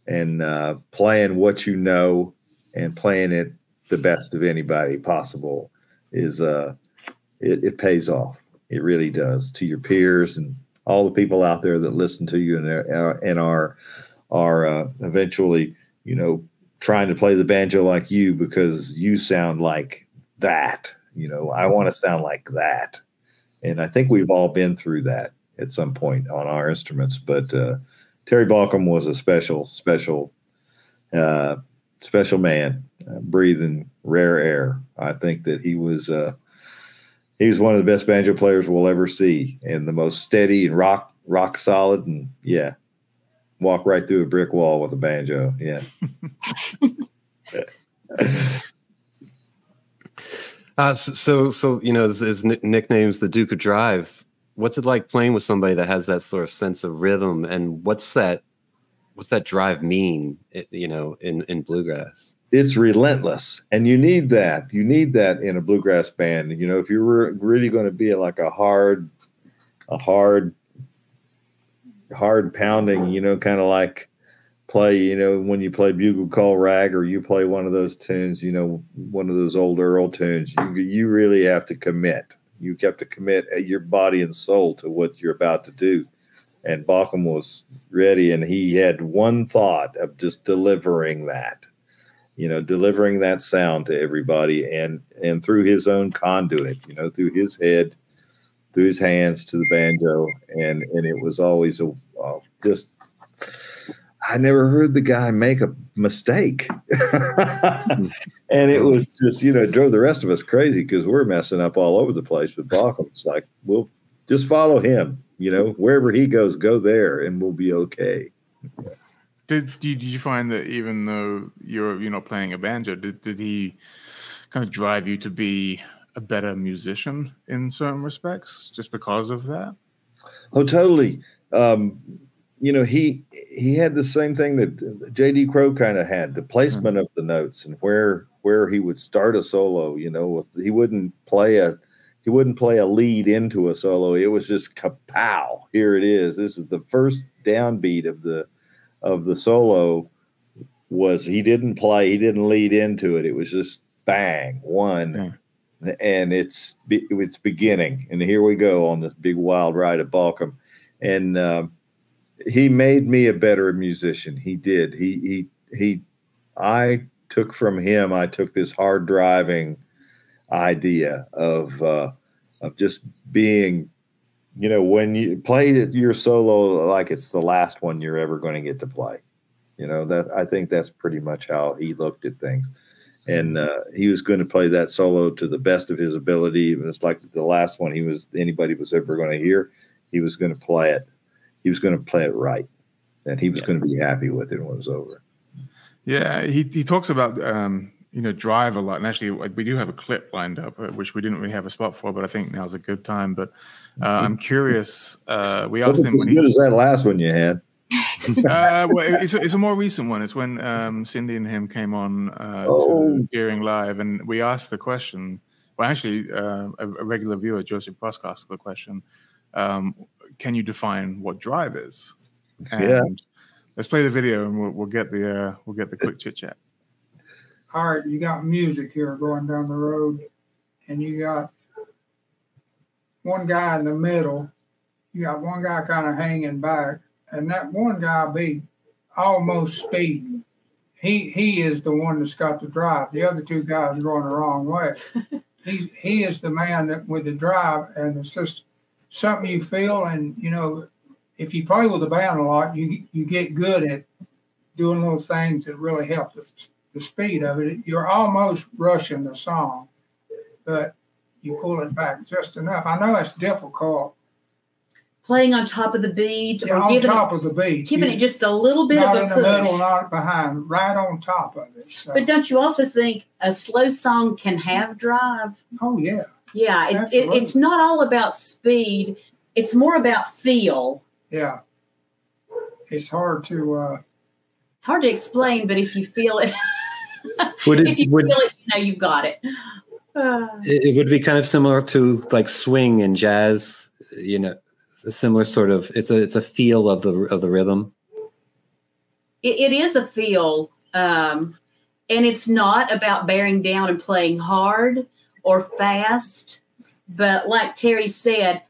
and uh, playing what you know and playing it the best of anybody possible is uh it, it pays off. It really does to your peers and all the people out there that listen to you and are and are are uh, eventually you know trying to play the banjo like you because you sound like that. You know, I want to sound like that. And I think we've all been through that at some point on our instruments. But uh, Terry Baucom was a special, special, uh, special man, uh, breathing rare air. I think that he was uh, he was one of the best banjo players we'll ever see, and the most steady and rock rock solid. And yeah, walk right through a brick wall with a banjo. Yeah. *laughs* uh, so, so you know, his, his nickname's the Duke of Drive. What's it like playing with somebody that has that sort of sense of rhythm, and what's that? What's that drive mean? You know, in in bluegrass, it's relentless, and you need that. You need that in a bluegrass band. You know, if you're really going to be like a hard, a hard hard pounding, you know, kind of like play, you know, when you play Bugle Call Rag or you play one of those tunes, you know, one of those old Earl tunes, you you really have to commit. You have to commit uh, your body and soul to what you're about to do. And Baucom was ready, and he had one thought of just delivering that, you know, delivering that sound to everybody, and and through his own conduit, you know, through his head through his hands to the banjo, and and it was always a uh, just. I never heard the guy make a mistake, *laughs* and it was just you know drove the rest of us crazy because we're messing up all over the place. But Baucom's like, we'll just follow him. You know, wherever he goes, go there, and we'll be okay. Did did you find that even though you're you know playing a banjo, did did he kind of drive you to be a better musician in certain respects just because of that? Oh, totally. Um, you know, he he had the same thing that J.D. Crowe kind of had the placement mm-hmm. of the notes and where where he would start a solo. You know, he wouldn't play a he wouldn't play a lead into a solo. It was just kapow. Here it is. This is the first downbeat of the of the solo. Was he didn't play? He didn't lead into it. It was just bang one and it's it's beginning. And here we go on this big wild ride at Baucom, and uh, he made me a better musician. He did. He he he. I took from him. I took this hard driving idea of uh, of just being, you know, when you play your solo like it's the last one you're ever going to get to play. You know that I think that's pretty much how he looked at things and uh, he was going to play that solo to the best of his ability. It was like the last one he was anybody was ever going to hear. He was going to play it. He was going to play it right, and he was yeah. going to be happy with it when it was over. Yeah, he he talks about um, you know, drive a lot. And actually, we do have a clip lined up, uh, which we didn't really have a spot for, but I think now's a good time. But uh, I'm curious. Uh, we asked him as when good he, as that last one you had. *laughs* uh, well, it's, a, it's a more recent one. It's when um, Cindy and him came on uh, Oh. Deering Live, and we asked the question. Well, actually, uh, a, a regular viewer, Joseph Busk, asked the question: um, Can you define what drive is? And Yeah. let's play the video, and we'll, we'll get the uh, we'll get the quick chit chat. All right, you got music here going down the road, and you got one guy in the middle. You got one guy kind of hanging back, and that one guy be almost speeding. He he is the one that's got the drive. The other two guys are going the wrong way. *laughs* He's he is the man that with the drive, and it's just something you feel. And you know, if you play with the band a lot, you you get good at doing little things that really help the, the speed of it. You're almost rushing the song, but you pull it back just enough. I know it's difficult. Playing on top of the beat Yeah, or on giving top it, of the beat, giving You- it just a little bit of a in the push. middle, not behind, right on top of it. So, But don't you also think a slow song can have drive? oh yeah, Yeah, it, it, it's not all about speed. It's more about feel. yeah. It's hard to. uh It's hard to explain, but if you feel it, *laughs* Would if it you would feel it, you know you've got it. Uh, it it would be kind of similar to like swing and jazz, you know, a similar sort of it's a it's a feel of the of the rhythm. it, it is a feel, um, and it's not about bearing down and playing hard or fast, but like Terry said,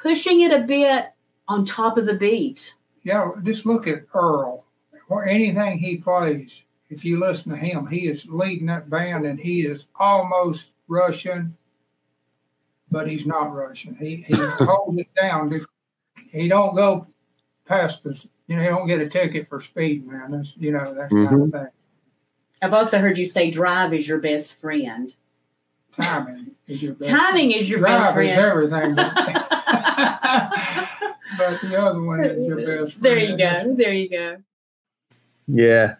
pushing it a bit on top of the beat. yeah. Just look at Earl or anything he plays. If you listen to him, he is leading that band, and he is almost Russian, but he's not Russian. He he *laughs* holds it down. He don't go past this. You know, he don't get a ticket for speed, man. That's you know that kind of mm-hmm. thing. I've also heard you say drive is your best friend. Timing is your best. Timing is your Drive best is friend. everything, but, *laughs* *laughs* but the other one is your best friend. there you go. There you go. Yeah.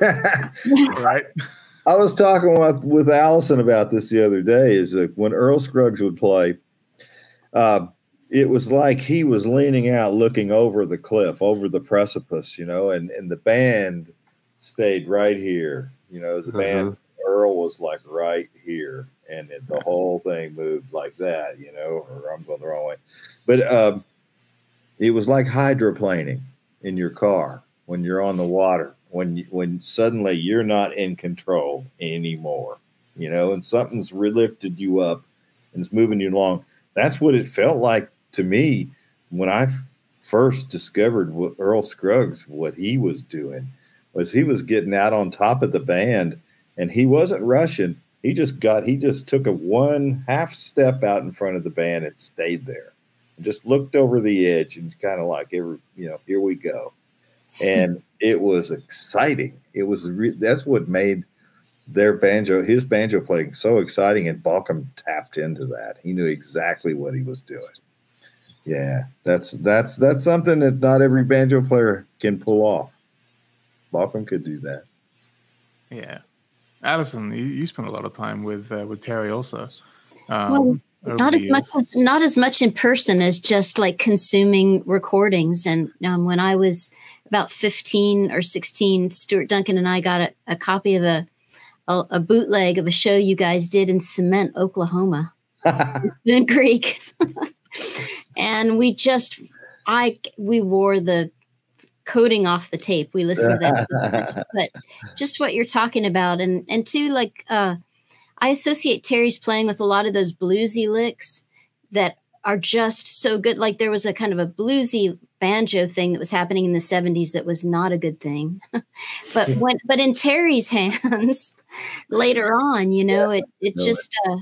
*laughs* Right? I was talking with, with Alison about this the other day. Is that when Earl Scruggs would play, uh, it was like he was leaning out, looking over the cliff, over the precipice, you know, and and the band stayed right here. You know, the band Earl was like right here, and it, the whole thing moved like that, you know, or I'm going the wrong way, but um, it was like hydroplaning in your car when you're on the water when when suddenly you're not in control anymore you know and something's lifted you up and it's moving you along. That's what it felt like to me when I first discovered what earl scruggs what he was doing was he was getting out on top of the band and he wasn't rushing. He just got he just took a one half step out in front of the band and stayed there. And just looked over the edge and kind of like every you know here we go and it was exciting. It was re- that's what made their banjo, his banjo playing, so exciting. And Baucom tapped into that. He knew exactly what he was doing. Yeah, that's that's that's something that not every banjo player can pull off. Baucom could do that. Yeah. Alison, you, you spent a lot of time with uh, with Terry also. Um, Well, not as much as not as much in person as just like consuming recordings and um, when i was about 15 or 16 stuart duncan and i got a, a copy of a, a a bootleg of a show you guys did in cement oklahoma *laughs* in creek. And we just i we wore the coating off the tape. We listened to that. *laughs* But just what you're talking about. And and two like uh i associate terry's playing with a lot of those bluesy licks that are just so good. Like there was a kind of a bluesy banjo thing that was happening in the 70s that was not a good thing *laughs* but when but in terry's *laughs* hands later on you know it it No, just uh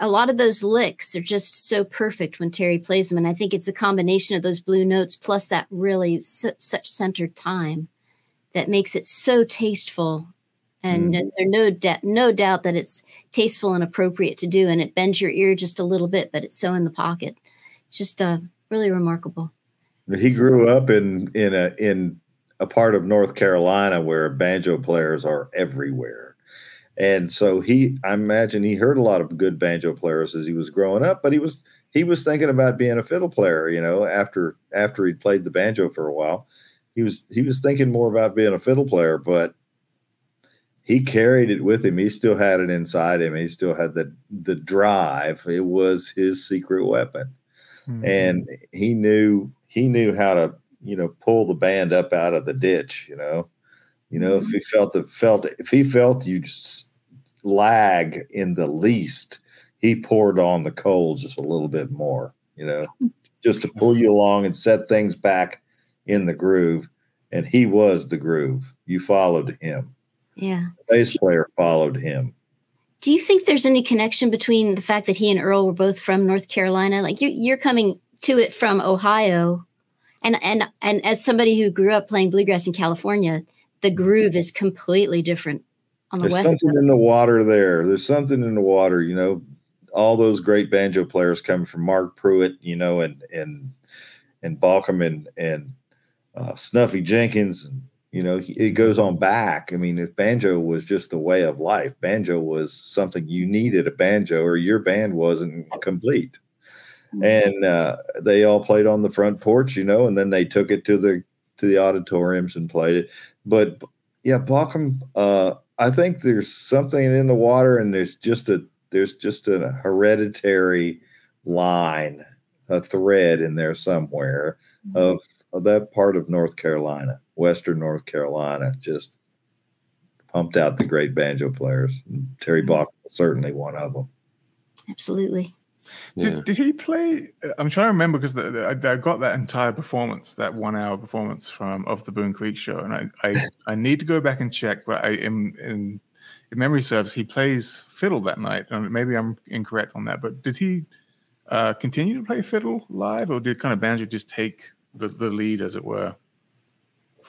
a lot of those licks are just so perfect when Terry plays them, and I think it's a combination of those blue notes plus that really su- such centered time that makes it so tasteful. And Mhm. is there no doubt, no doubt that it's tasteful and appropriate to do, and it bends your ear just a little bit, but it's so in the pocket. It's just uh, really remarkable. He grew up in in a in a part of North Carolina where banjo players are everywhere. And so he, I imagine he heard a lot of good banjo players as he was growing up, but he was he was thinking about being a fiddle player. You know, after after he'd played the banjo for a while, he was he was thinking more about being a fiddle player. But he carried it with him. He still had it inside him. He still had the the drive. It was his secret weapon, mm-hmm. and he knew he knew how to you know pull the band up out of the ditch. You know, you know mm-hmm. if he felt the felt if he felt you just lag in the least, he poured on the coal just a little bit more. You know, *laughs* just to pull you along and set things back in the groove. And he was the groove. You followed him. Yeah. The bass player followed him. Do you think there's any connection between the fact that he and Earl were both from North Carolina? Like you're, you're coming to it from Ohio, and and and as somebody who grew up playing bluegrass in California, the groove is completely different on the There's west. something in the water there. There's something in the water. You know, all those great banjo players coming from Mark Pruett, you know, and and and Baucom and and uh, Snuffy Jenkins, and you know, it goes on back. I mean, if banjo was just the way of life, banjo was something you needed a banjo, or your band wasn't complete. Mm-hmm. And uh, they all played on the front porch, you know, and then they took it to the to the auditoriums and played it. But yeah, Baucom, uh, I think there's something in the water, and there's just a there's just a hereditary line, a thread in there somewhere mm-hmm. of, of that part of North Carolina, Western North Carolina, just pumped out the great banjo players. Terry mm-hmm. Bach was certainly one of them. Absolutely. Did, yeah. did he play? I'm trying to remember because I, I, got that entire performance, that one hour performance from of the Boone Creek show, and I, I, *laughs* I need to go back and check, but I am in if memory serves, he plays fiddle that night. And maybe I'm incorrect on that, but did he uh, continue to play fiddle live, or did kind of banjo just take the, the lead, as it were,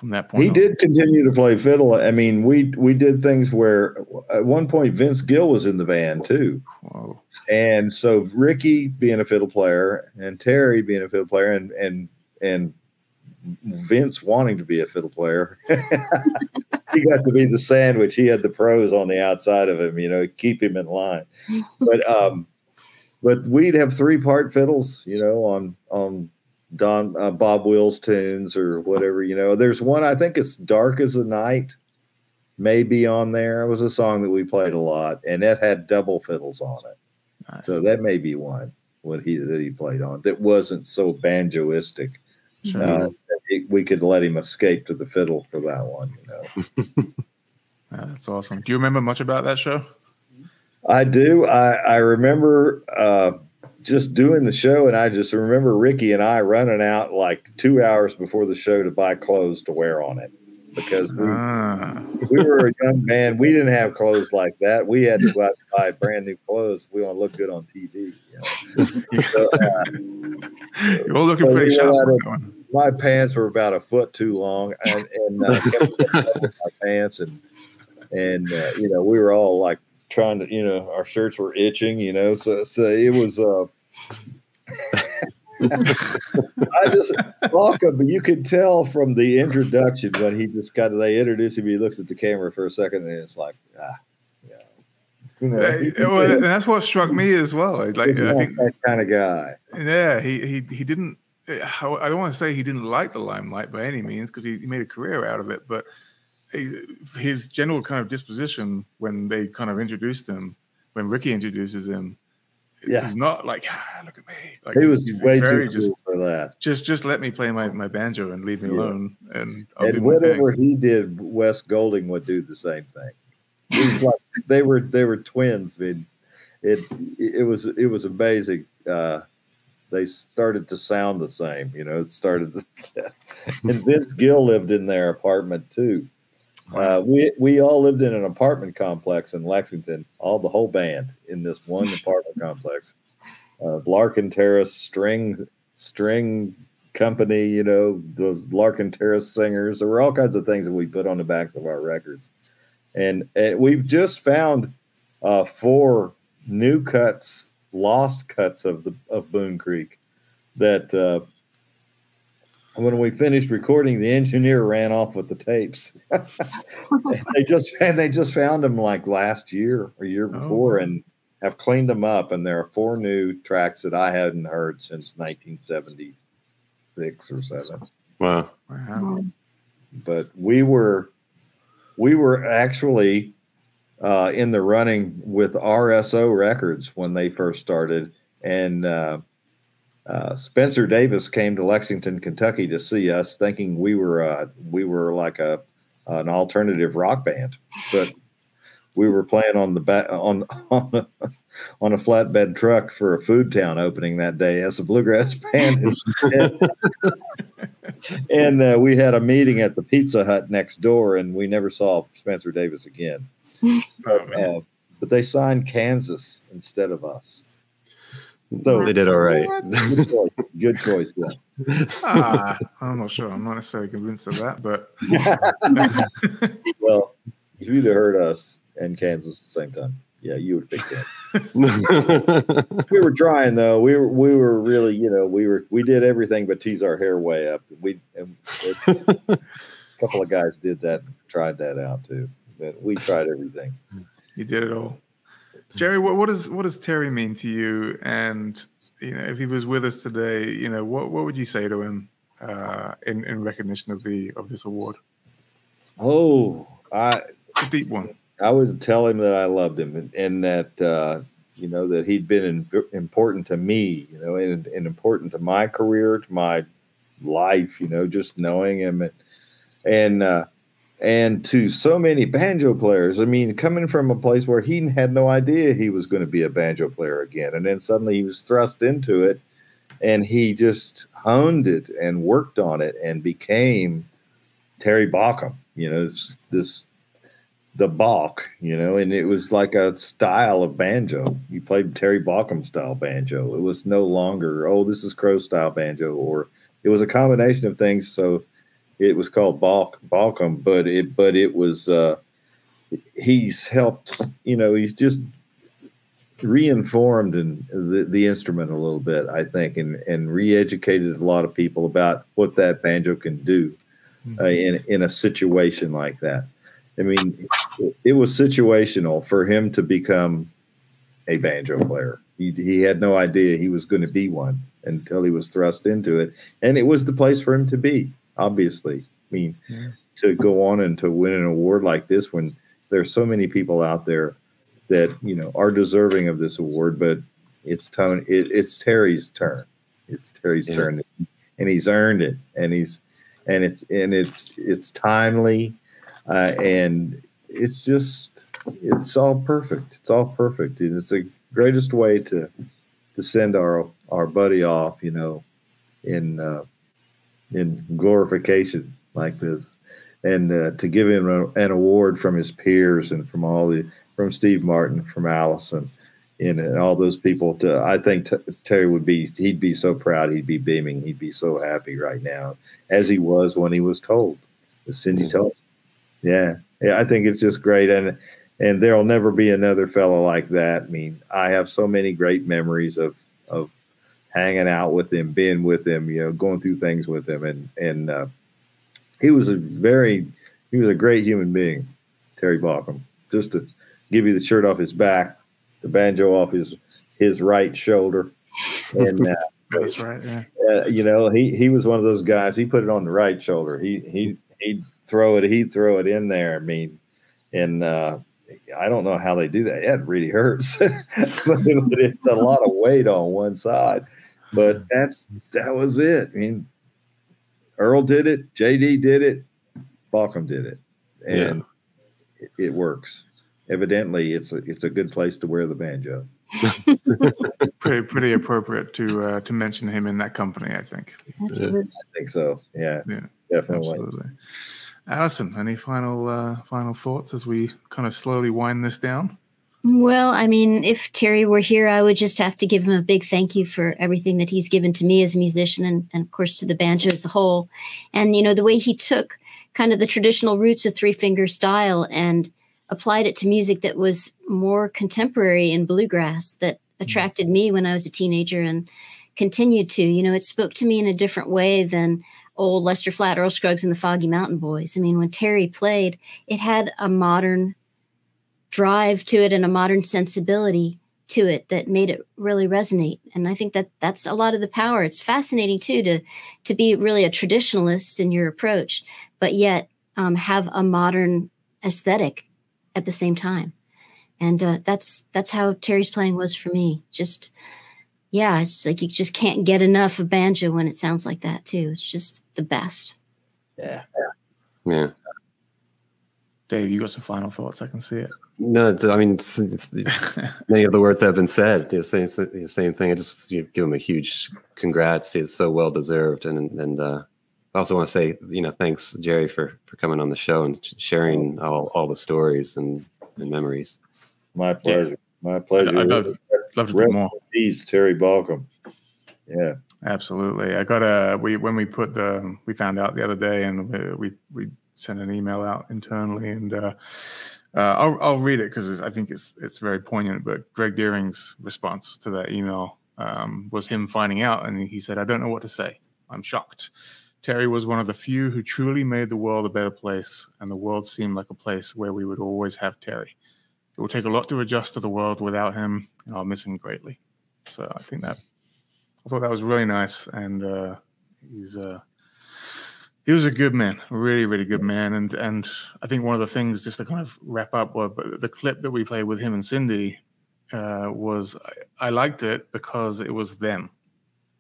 from that point? He on? did continue to play fiddle. I mean, we we did things where at one point Vince Gill was in the band too, Whoa. and so Ricky being a fiddle player and Terry being a fiddle player and and and Vince wanting to be a fiddle player. *laughs* he got to be the sandwich. He had the pros on the outside of him, you know, keep him in line. But um, but we'd have three part fiddles, you know, on on Don uh, Bob Wills tunes or whatever, you know. There's one I think it's "Dark as the Night," maybe on there. It was a song that we played a lot, and it had double fiddles on it. Nice. So that may be one what he that he played on that wasn't so banjoistic. Sure. Uh, we could let him escape to the fiddle for that one. You know, *laughs* that's awesome. Do you remember much about that show? I do. I I remember uh, just doing the show, and I just remember Ricky and I running out like two hours before the show to buy clothes to wear on it because we, ah. we were a young band. We didn't have clothes like that. We had to go out and buy brand new clothes. We want to look good on TV. You know? *laughs* so, uh, You're all looking so pretty sharp. My pants were about a foot too long, and, and uh, *laughs* my pants, and and uh, you know we were all like trying to, you know, our shirts were itching, you know, so so it was. uh I just welcome, but you could tell from the introduction when he just got they introduced him, he looks at the camera for a second and it's like, ah, yeah. You know, well, and that's what struck me as well. Like, I think, that kind of guy. Yeah, he he he didn't. I don't want to say he didn't like the limelight by any means because he, he made a career out of it, but his general kind of disposition when they kind of introduced him, when Ricky introduces him, yeah. he's not like, ah, look at me. Like he was he's, way he's very cool just, for that. Just just let me play my, my banjo and leave me yeah. alone. And I'll and whatever he did, Wes Golding would do the same thing. like *laughs* they were they were twins. I mean, it it was it was amazing. Uh, they started to sound the same. You know, it started. To, *laughs* and Vince Gill lived in their apartment too. Uh, we we all lived in an apartment complex in Lexington, all the whole band in this one *laughs* apartment complex. Uh, Larkin Terrace string string company, you know, those Larkin Terrace singers. There were all kinds of things that we put on the backs of our records, and, and we've just found uh, four new cuts, lost cuts of the of Boone Creek that uh, when we finished recording, the engineer ran off with the tapes. *laughs* they just and they just found them like last year or year before, oh. and have cleaned them up. And there are four new tracks that I hadn't heard since 1976 or seven. Wow! Wow! But we were we were actually uh, in the running with RSO Records when they first started, and. Uh, uh, Spencer Davis came to Lexington, Kentucky to see us, thinking we were uh, we were like a an alternative rock band, but we were playing on the back on on *laughs* a, on a flatbed truck for a food town opening that day as a bluegrass *laughs* band, and uh, we had a meeting at the Pizza Hut next door, and we never saw Spencer Davis again. *laughs* But, uh, but they signed Kansas instead of us. So they did all right. Good choice. Good choice yeah. ah, I'm not sure. I'm not necessarily convinced of that, but *laughs* well, if you'd have heard us and Kansas at the same time, yeah, you would think that. *laughs* we were trying though. We were we were really, you know, we were we did everything but tease our hair way up. We a couple of guys did that, tried that out too. But we tried everything. You did it all. Jerry, what, what does what does Terry mean to you? And you know, if he was with us today, you know, what what would you say to him uh, in in recognition of the of this award? Oh, I a deep one. I would tell him that I loved him and, and that uh, you know that he'd been in, important to me, you know, and, and important to my career, to my life, you know, just knowing him and and uh, and to so many banjo players. I mean, coming from a place where he had no idea he was going to be a banjo player again, and then suddenly he was thrust into it, and he just honed it and worked on it and became Terry Baucom. You know, this the Bach, you know, and it was like a style of banjo. You played Terry Baucom style banjo. It was no longer, oh, this is Crowe style banjo, or it was a combination of things. So it was called Balk Baucom, but it but it was uh, he's helped. You know, he's just reinformed in the, the instrument a little bit, I think, and and re-educated a lot of people about what that banjo can do uh, mm-hmm. in in a situation like that. I mean, it, it was situational for him to become a banjo player. He, he had no idea he was going to be one until he was thrust into it, and it was the place for him to be obviously. I mean, yeah. to go on and to win an award like this when there's so many people out there that, you know, are deserving of this award, but it's tone it, it's Terry's turn. It's Terry's yeah. turn and he's earned it and he's and it's and it's it's timely uh, and it's just it's all perfect. It's all perfect. And it's the greatest way to to send our our buddy off, you know, in uh, in glorification like this, and uh, to give him a, an award from his peers and from all the from Steve Martin, from Alison, and, and all those people. To I think t- Terry would be he'd be so proud, he'd be beaming, he'd be so happy right now, as he was when he was told. As Cindy told, yeah, yeah, I think it's just great, and and there'll never be another fellow like that. I mean, I have so many great memories of of hanging out with him, being with him, you know, going through things with him, and and uh, he was a very he was a great human being, Terry Baucom. Just to give you the shirt off his back, the banjo off his his right shoulder, and uh, *laughs* that's right. Yeah. Uh, you know, he he was one of those guys. He put it on the right shoulder. He he he'd throw it. He'd throw it in there. I mean, and uh, I don't know how they do that. It really hurts, *laughs* but it's a lot of weight on one side. But that's that was it. I mean, Earl did it, JD did it, Baucom did it, and yeah. it, it, works. Evidently, it's a it's a good place to wear the banjo. *laughs* pretty pretty appropriate to uh, to mention him in that company. I think. Absolutely. I think so. Yeah. Yeah. Definitely. Absolutely. Alison, any final uh, final thoughts as we kind of slowly wind this down? Well, I mean, if Terry were here, I would just have to give him a big thank you for everything that he's given to me as a musician and, and of course to the banjo as a whole. And, you know, the way he took kind of the traditional roots of three finger style and applied it to music that was more contemporary in bluegrass that mm-hmm. attracted me when I was a teenager and continued to. You know, it spoke to me in a different way than old Lester Flatt, Earl Scruggs, and the Foggy Mountain Boys. I mean, when Terry played, it had a modern drive to it and a modern sensibility to it that made it really resonate. And I think that that's a lot of the power. It's fascinating too to to be really a traditionalist in your approach, but yet um, have a modern aesthetic at the same time. And uh, that's that's how Terry's playing was for me. Just yeah, it's like you just can't get enough of banjo when it sounds like that too. It's just the best. Yeah. Yeah. Dave, you got some final thoughts? I can see it. No, I mean, it's, it's, it's, *laughs* many of the words that have been said, the same, the same thing. I just you give him a huge congrats. It's so well deserved, and and uh, I also want to say, you know, thanks Jerry for for coming on the show and sharing all, all the stories and, and memories. My pleasure. My pleasure. I'd love, love to do more. Peace, Terry Baucom. Yeah, absolutely. I got a we when we put the we found out the other day, and we we, we sent an email out internally, and uh, uh, I'll I'll read it because I think it's it's very poignant. But Greg Deering's response to that email um, was him finding out, and he said, "I don't know what to say. I'm shocked." Terry was one of the few who truly made the world a better place, and the world seemed like a place where we would always have Terry. It will take a lot to adjust to the world without him, and I'll miss him greatly. So I think that I thought that was really nice, and uh, he's uh, he was a good man, really, really good man, and and I think one of the things just to kind of wrap up, was the clip that we played with him and Cindy uh, was I, I liked it because it was them.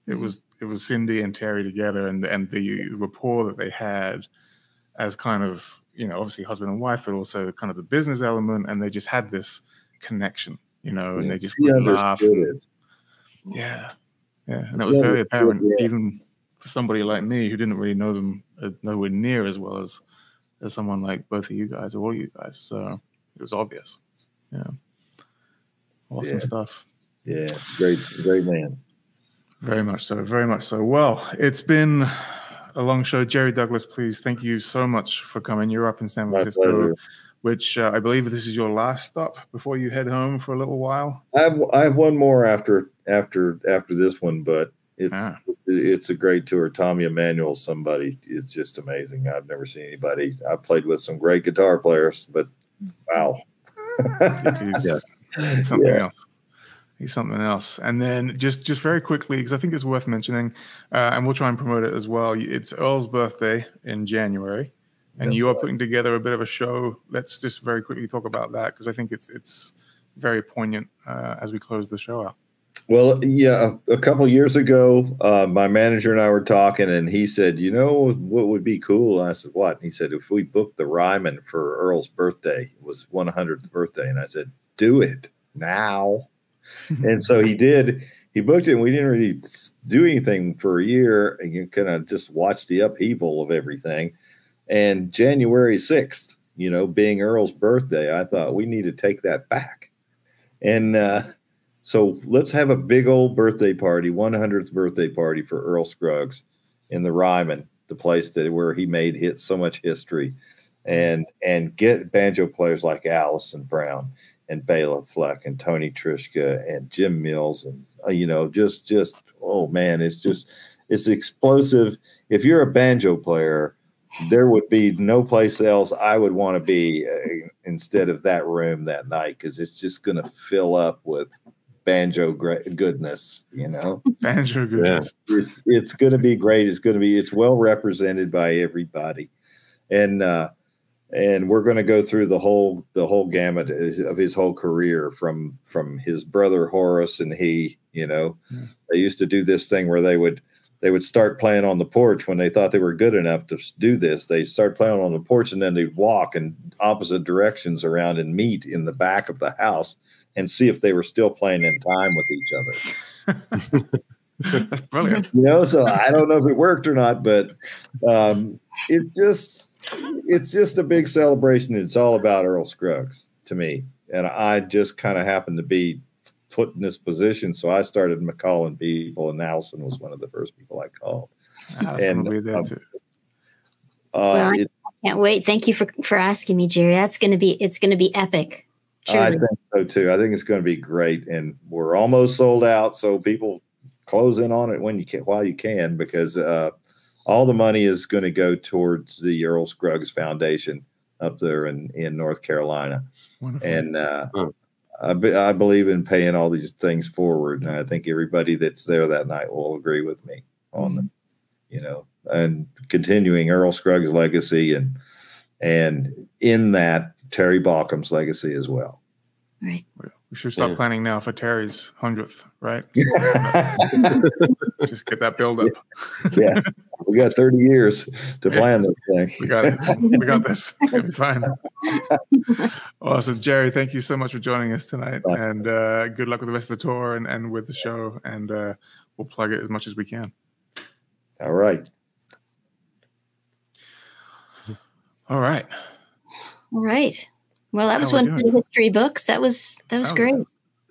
It mm-hmm. was it was Cindy and Terry together, and and the rapport that they had as kind of you know obviously husband and wife, but also kind of the business element, and they just had this connection, you know, and they just would laugh. And, yeah, yeah, and it was very apparent yeah. even for somebody like me who didn't really know them uh, nowhere near as well as as someone like both of you guys or all you guys. So it was obvious. Yeah, awesome yeah. stuff. Yeah, great, great man. Very much so. Very much so. Well, it's been a long show. Jerry Douglas, please, thank you so much for coming. You're up in San Francisco, which uh, I believe this is your last stop before you head home for a little while. I have I have one more after after after this one, but it's ah. it's a great tour. Tommy Emmanuel, somebody is just amazing. I've never seen anybody. I played with some great guitar players, but wow, *laughs* yeah. something yeah. else he's something else. And then just just very quickly, because I think it's worth mentioning, uh, and we'll try and promote it as well. It's Earl's birthday in January, and That's you are right. putting together a bit of a show. Let's just very quickly talk about that because I think it's it's very poignant uh, as we close the show out. Well, yeah, a, a couple years ago, uh, my manager and I were talking, and he said, "You know what would be cool?" And I said, "What?" And he said, "If we booked the Ryman for Earl's birthday, it was 100th birthday," and I said, "Do it now." *laughs* and so he did. He booked it, and we didn't really do anything for a year, and you kind of just watch the upheaval of everything. And January sixth, you know, being Earl's birthday, I thought we need to take that back. And uh, so let's have a big old birthday party, 100th birthday party for Earl Scruggs in the Ryman, the place that where he made hit so much history, and and get banjo players like Alison Brown and Bela Fleck and Tony Trischka and Jim Mills and uh, you know just just oh man it's just it's explosive. If you're a banjo player there would be no place else I would want to be uh, instead of that room that night because it's just going to fill up with banjo great goodness you know? *laughs* Banjo goodness. Yeah. it's it's going to be great. It's going to be it's well represented by everybody. And uh and we're going to go through the whole the whole gamut of his whole career from from his brother Horace and he you know yeah. they used to do this thing where they would they would start playing on the porch when they thought they were good enough to do this. They start playing on the porch and then they'd walk in opposite directions around and meet in the back of the house and see if they were still playing in time with each other. *laughs* That's brilliant. You know so i don't know if it worked or not but um it just it's just a big celebration. It's all about Earl Scruggs to me. And I just kind of happened to be put in this position. So I started calling people, and Alison was one of the first people I called. and will be there um, too. Uh, well, it, I can't wait. Thank you for for asking me, Jerry. That's going to be it's going to be epic. Truly. I think so too. I think it's going to be great, and we're almost sold out. So people close in on it when you can, while you can, because uh, all the money is going to go towards the Earl Scruggs Foundation up there in in North Carolina, Wonderful. and uh, I, be, I believe in paying all these things forward, and I think everybody that's there that night will agree with me on them. You know, and continuing Earl Scruggs' legacy, and and in that Terry Baucom's legacy as well. Right. We should start Yeah. planning now for Terry's hundredth, right? *laughs* Just get that build up. yeah, we got 30 years to plan this thing. We got it. We got this. *laughs* It's gonna be fine. awesome, Jerry. Thank you so much for joining us tonight, and uh, good luck with the rest of the tour and, and with the show. And uh, we'll plug it as much as we can. All right. All right. All right. Well, that was How we one of the history books. That was that was That was- great.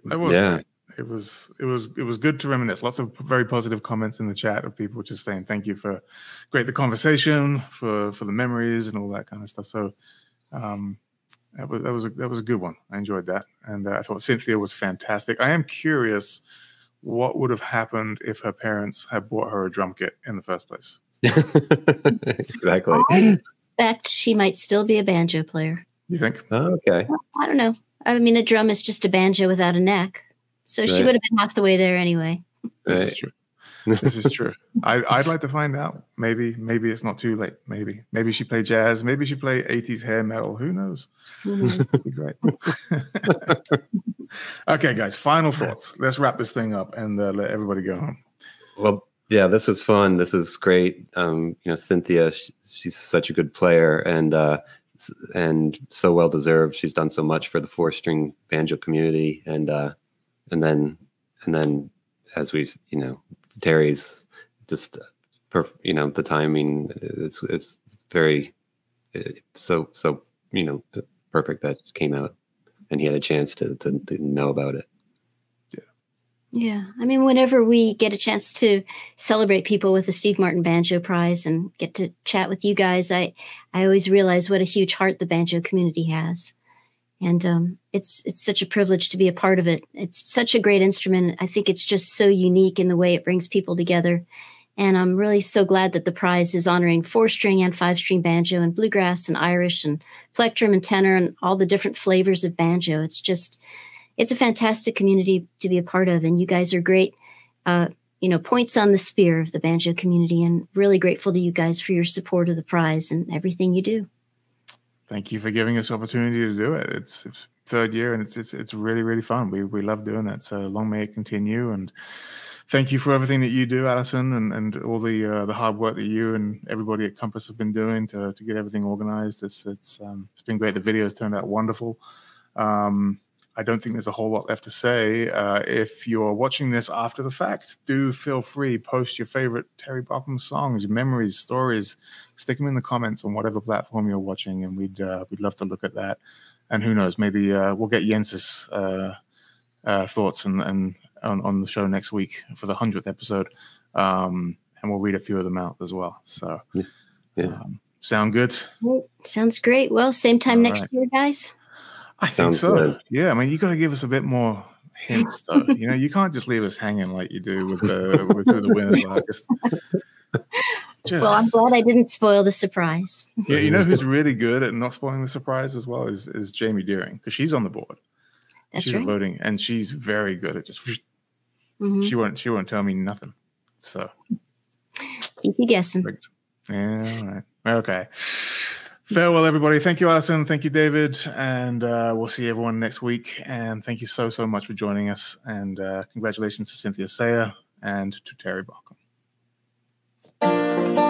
That was Yeah. great. It was it was it was good to reminisce. Lots of very positive comments in the chat of people just saying thank you for great the conversation, for for the memories and all that kind of stuff. So um that was that was a, that was a good one. I enjoyed that, and uh, I thought Cynthia was fantastic. I am curious what would have happened if her parents had bought her a drum kit in the first place. *laughs* exactly. I suspect she might still be a banjo player. You think? Oh, okay. I don't know. I mean, a drum is just a banjo without a neck, so she would have been half the way there anyway. This is true. *laughs* This is true. I, I'd like to find out. Maybe, maybe it's not too late. Maybe, maybe she played jazz. Maybe she played 80s hair metal. Who knows? That'd *laughs* be great. *laughs* okay, guys. Final thoughts. Let's wrap this thing up and uh, let everybody go home. Well, yeah, this was fun. This is great. Um, you know, Cynthia, she, she's such a good player and uh, and so well deserved. She's done so much for the four string banjo community, and uh, and then and then as we, you know, Terry's just, you know, the timing. It's it's very so so you know perfect that came out, and he had a chance to to, to know about it. Yeah. Yeah, I mean, whenever we get a chance to celebrate people with the Steve Martin Banjo Prize and get to chat with you guys, I I always realize what a huge heart the banjo community has, and um, it's it's such a privilege to be a part of it. It's such a great instrument. I think it's just so unique in the way it brings people together, and I'm really so glad that the prize is honoring four string and five string banjo and bluegrass and Irish and plectrum and tenor and all the different flavors of banjo. It's just it's a fantastic community to be a part of, and you guys are great. Uh, you know, points on the spear of the banjo community, and really grateful to you guys for your support of the prize and everything you do. Thank you for giving us opportunity to do it. It's, it's third year and it's, it's it's really really fun. We we love doing that. So long may it continue. And thank you for everything that you do, Alison, and, and all the uh, the hard work that you and everybody at Compass have been doing to, to get everything organized. It's it's um, it's been great. The videos turned out wonderful. Um, I don't think there's a whole lot left to say. Uh, if you're watching this after the fact, do feel free post your favorite Terry Baucom songs, memories, stories. Stick them in the comments on whatever platform you're watching, and we'd uh, we'd love to look at that. And who knows, maybe uh, we'll get Jens's uh, uh, thoughts and, and on, on the show next week for the hundredth episode, um, and we'll read a few of them out as well. So, yeah. Um, sound good? Sounds great. Well, same time All next right. year, guys. I think so. good. Yeah, I mean, you got to give us a bit more hints, though. *laughs* you know, you can't just leave us hanging like you do with the with who the winners are. Just, just- Well, I'm glad I didn't spoil the surprise. yeah, you know who's really good at not spoiling the surprise as well is is Jamie Deering because she's on the board. That's she's right. voting, and she's very good at just. *laughs* Mhm. She won't. She won't tell me nothing. So Keep you guessing. yeah, all right, okay. Farewell, everybody. Thank you, Alison. Thank you, David. And uh, we'll see everyone next week. And thank you so, so much for joining us. And uh, congratulations to Cynthia Sayer and to Terry Baucom.